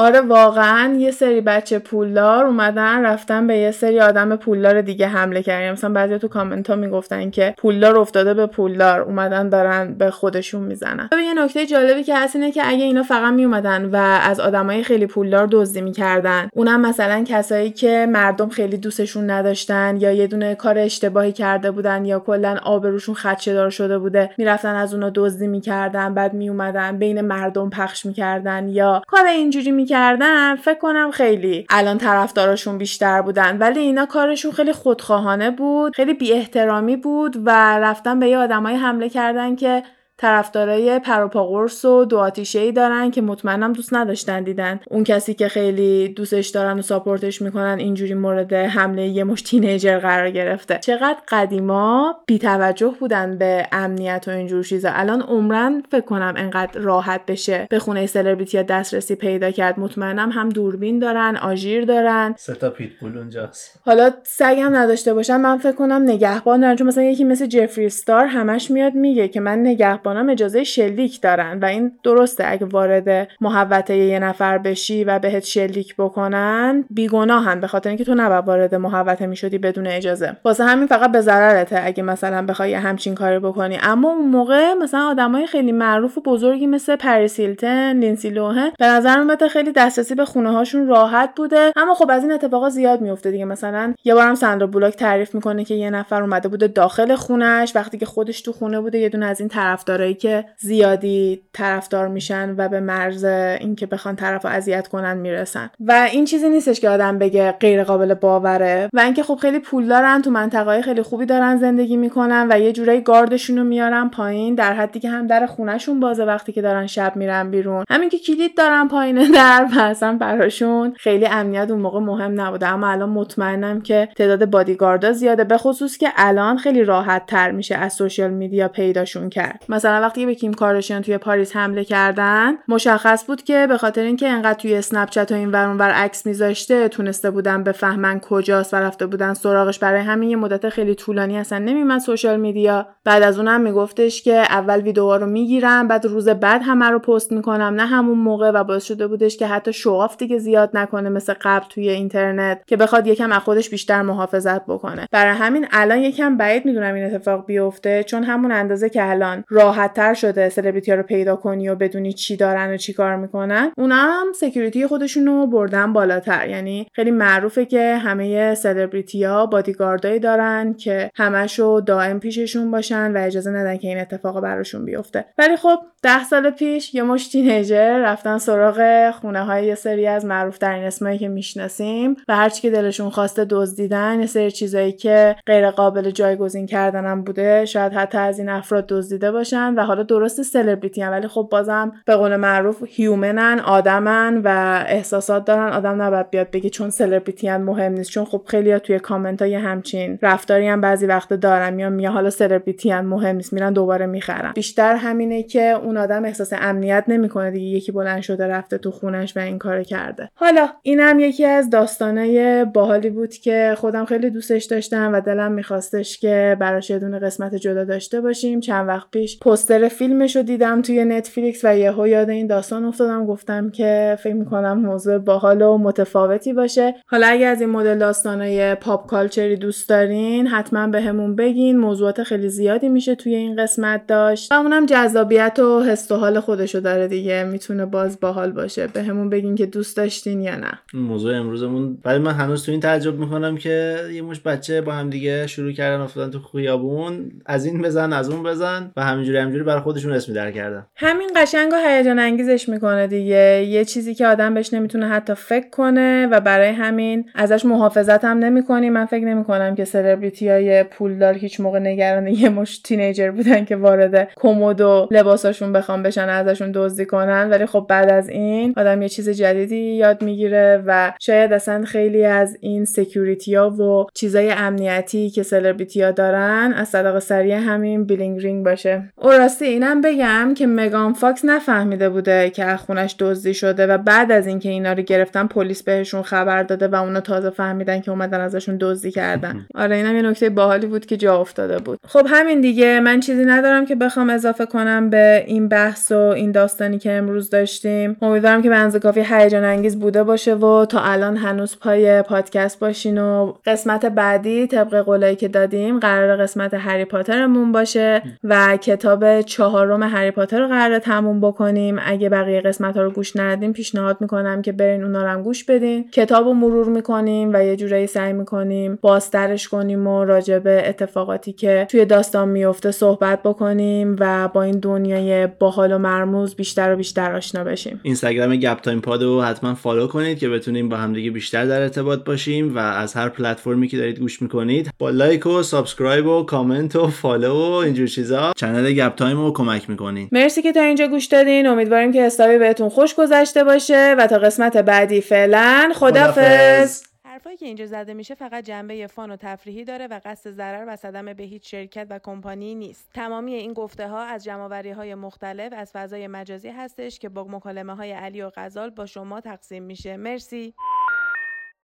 آره واقعا یه سری بچه پولدار اومدن رفتن به یه سری آدم پولدار دیگه حمله کردن. مثلا بعضی تو کامنت ها می‌گفتن که پولدار افتاده به پولدار اومدن دارن به خودشون می‌زنن. یه نکته جالبی که هست اینه که اگه اینا فقط میومدن و از آدمای خیلی پولدار دزدی می‌کردن اونم مثلا کسایی که مردم خیلی دوستشون نداشتن یا یه دونه کار اشتباهی کرده بودن یا کلا آبروشون خدشه‌دار شده بوده می‌رفتن از اونا دزدی می‌کردن بعد میومدن بین مردم پخش می‌کردن یا کار اینجوری کردن فکر کنم خیلی. الان طرفداراشون بیشتر بودن ولی اینا کارشون خیلی خودخواهانه بود خیلی بی احترامی بود و رفتن به یه آدمای حمله کردن که طرفدارای پروپاگورس و دو ای دارن که مطمئنم دوست نداشتن دیدن. اون کسی که خیلی دوستش دارن و ساپورتش می‌کنن اینجوری مورد حمله یه مش تینیجر قرار گرفته. چقدر قدیما بیتوجه بودن به امنیت و اینجور چیزا. الان عمرن فکر کنم انقدر راحت بشه. به خونه سلبریتی دسترسی پیدا کرد. مطمئنم هم دوربین دارن آژیر دارن. سه تا پیتبول اونجاست. حالا سگ هم نداشته باشن من فکر کنم نگهبان دارن. چون مثلا یکی مثل جفری استار همش میاد میگه که من نگهبان بادیگاردام اجازه شلیک دارن و این درسته اگه وارد محوطه یه نفر بشی و بهت شلیک بکنن بیگناهن به خاطر اینکه تو نباید وارد محوطه می‌شدی بدون اجازه. واسه همین فقط به ضررته اگه مثلا بخوای همچین کاری بکنی. اما اون موقع مثلا آدمای خیلی معروف و بزرگی مثل پریس هیلتن لینسی به نظر میاد خیلی دسترسی به خونه هاشون راحت بوده. اما خب از این اتفاقا زیاد میفته دیگه. مثلا یه بارم ساندرا بولاک تعریف می‌کنه که یه نفر اومده بوده داخل خونش وقتی که خودش تو خونه بوده یه دونه از این طرفدار طرفدارایی که زیادی طرفدار میشن و به مرز اینکه بخوان طرف اذیت کنن می‌رسن. و این چیزی نیستش که آدم بگه غیر قابل باوره و اینکه خب خیلی پول دارن تو منطقه خیلی خوبی دارن زندگی می‌کنن و یه جورایی گاردشون رو میارن پایین در حدی که هم در خونهشون بازه وقتی که دارن شب میرن بیرون. همین که کلید دارن پایین در و اصلا براشون خیلی امنیت اون موقع مهم نبوده. اما الان مطمئنم که تعداد بادیگاردا زیاده به خصوص که الان خیلی راحت تر میشه از سوشال میدیا پیداشون کرد. مثلا وقتی به کیم کارشیان توی پاریس حمله کردن مشخص بود که به خاطر اینکه انقدر توی اسنپ چت و این ور اونور عکس میذاشته تونسته بودن بفهمن کجاست و رفته بودن سراغش. برای همین یه مدت خیلی طولانی اصلا نمیمد سوشال میدیا. بعد از اونم میگفتش که اول ویدیوها رو می‌گیرم بعد روز بعد همه رو پست می‌کنم. نه همون موقع و باعث شده بودش که حتی شواف دیگه زیاد نکنه مثل قبل توی اینترنت که بخواد یکم از خودش بیشتر محافظت بکنه. برای همین الان یکم بعید می‌دونم این اتفاق بیفته چون همون اندازه که الان راحت شده سلبریتی ها رو پیدا کنی و بدونی چی دارن و چی کار می‌کنن. اونا هم security خودشون رو بردن بالاتر. یعنی خیلی معروفه که همه سلبریتی ها بادیگاردایی دارن که همشو دائم پیششون باشن و اجازه ندن که این اتفاق براشون بیفته. ولی خب ده سال پیش یه مش teenager رفتن سراغ خونه های یه سری از معروف ترین اسمایی که می‌شناسیم و هرچی که دلشون خواسته دزدیدن یه سری چیزایی که غیر قابل جایگزین کردنم بوده شاید حتی از این افراد دزدیده باشن. و حالا درست سلبریتی ولی خب بازم به قول معروف human ن آدمن و احساسات دارن. آدم نباید بیاد بگه چون سلبریتی مهم نیست چون خب خیلی توی کامنت های همچین رفتاری هم بعضی وقت دارن یا میگن حالا سلبریتی مهم نیست میرن دوباره می‌خرن. بیشتر همینه که اون آدم احساس امنیت نمی‌کنه دیگه یکی بلند شده رفته تو خونش و این کار کرده. حالا اینم یکی از داستانای باحالی بود که خودم خیلی دوستش داشتم و دلم میخواستش که براش یه دونه قسمت جدا داشته باشیم. چند وقت پیش پوستر فیلمش رو دیدم توی نتفلیکس و یهو یاد این داستان افتادم. گفتم که فکر می‌کنم موضوع باحال و متفاوتی باشه. حالا اگه از این مدل داستانای pop culture ی دوست دارین حتما بهمون به بگین. موضوعات خیلی زیادی میشه توی این قسمت داشت. و اونم جذابیت و حس و حال خودشو داره دیگه. می‌تونه باز باحال باشه. بهمون بگین که دوست داشتین یا نه. موضوع امروزمون ولی من هنوز تو این تعجب می‌کنم که یه مش بچه با هم دیگه شروع کردن افتادن تو خیابون. از این بزن از اون بزن و همینجوری همینجوری برای خودشون اسمی در کردن. همین قشنگ و هیجان انگیزش می‌کنه دیگه. یه چیزی که آدم بهش نمی‌تونه حتی فکر کنه و برای همین ازش محافظت هم نمی‌کنی. من فکر نمی‌کنم که سلبریتی های پولدار هیچ موقع نگران یه مش teenager بودن که وارد کمد و لباساشون بخوام بشن ازشون دزدی کنن. ولی خب بعد از این آدم یه چیز جدیدی یاد می‌گیره و شاید اصلا خیلی از این security ها و چیزای امنیتی که سلبریتی ها دارن از صدقه سری همین Bling Ring باشه. و راستی اینم بگم که مگان فاکس نفهمیده بوده که خونش دزدی شده و بعد از اینکه اینا رو گرفتن پلیس بهشون خبر داده و اونا تازه فهمیدن که اومدن ازشون دزدی کردن. آره اینم یه نکته باحالی بود که جا افتاده بود. خب همین دیگه من چیزی ندارم که بخوام اضافه کنم به این بحث و این داستانی که امروز داشتیم. امیدوارم که به کافی هیجان انگیز بوده باشه و تا الان هنوز پای پادکست باشین و قسمت بعدی طبق قولایی که دادیم قراره قسمت هری پاترمون باشه و کتاب چهارم هری پاتر رو قراره تموم بکنیم. اگه بقیه قسمت ها رو گوش ندیم پیشنهاد می‌کنم که برین اونا رو هم گوش بدین. کتاب رو مرور می‌کنیم و یه جورایی سعی می‌کنیم بازترش کنیم و راجع به اتفاقاتی که توی داستان میفته صحبت بکنیم و با این دنیای باحال و مرموز بیشتر و بیشتر آشنا بشیم. اینستاگرام گپ تایم پاد رو حتما follow کنید که بتونیم با همدیگه بیشتر در ارتباط باشیم و از هر پلتفرمی که دارید گوش می‌کنید با لایک و subscribe و کامنت و follow و اینجور چیزا. channel تایم رو کمک می‌کنین. مرسی که تا اینجا گوش دادین. امیدواریم که حسابی بهتون خوش گذشته باشه و تا قسمت بعدی فعلا خدافظ حرفایی که اینجا زده میشه فقط جنبه فان و تفریحی داره و قصد ضرر و صدمه به هیچ شرکت و کمپانی نیست. تمامی این گفته ها از جمعوری های مختلف از فضای مجازی هستش که با مکالمه های علی و غزال با شما تقسیم میشه. مرسی.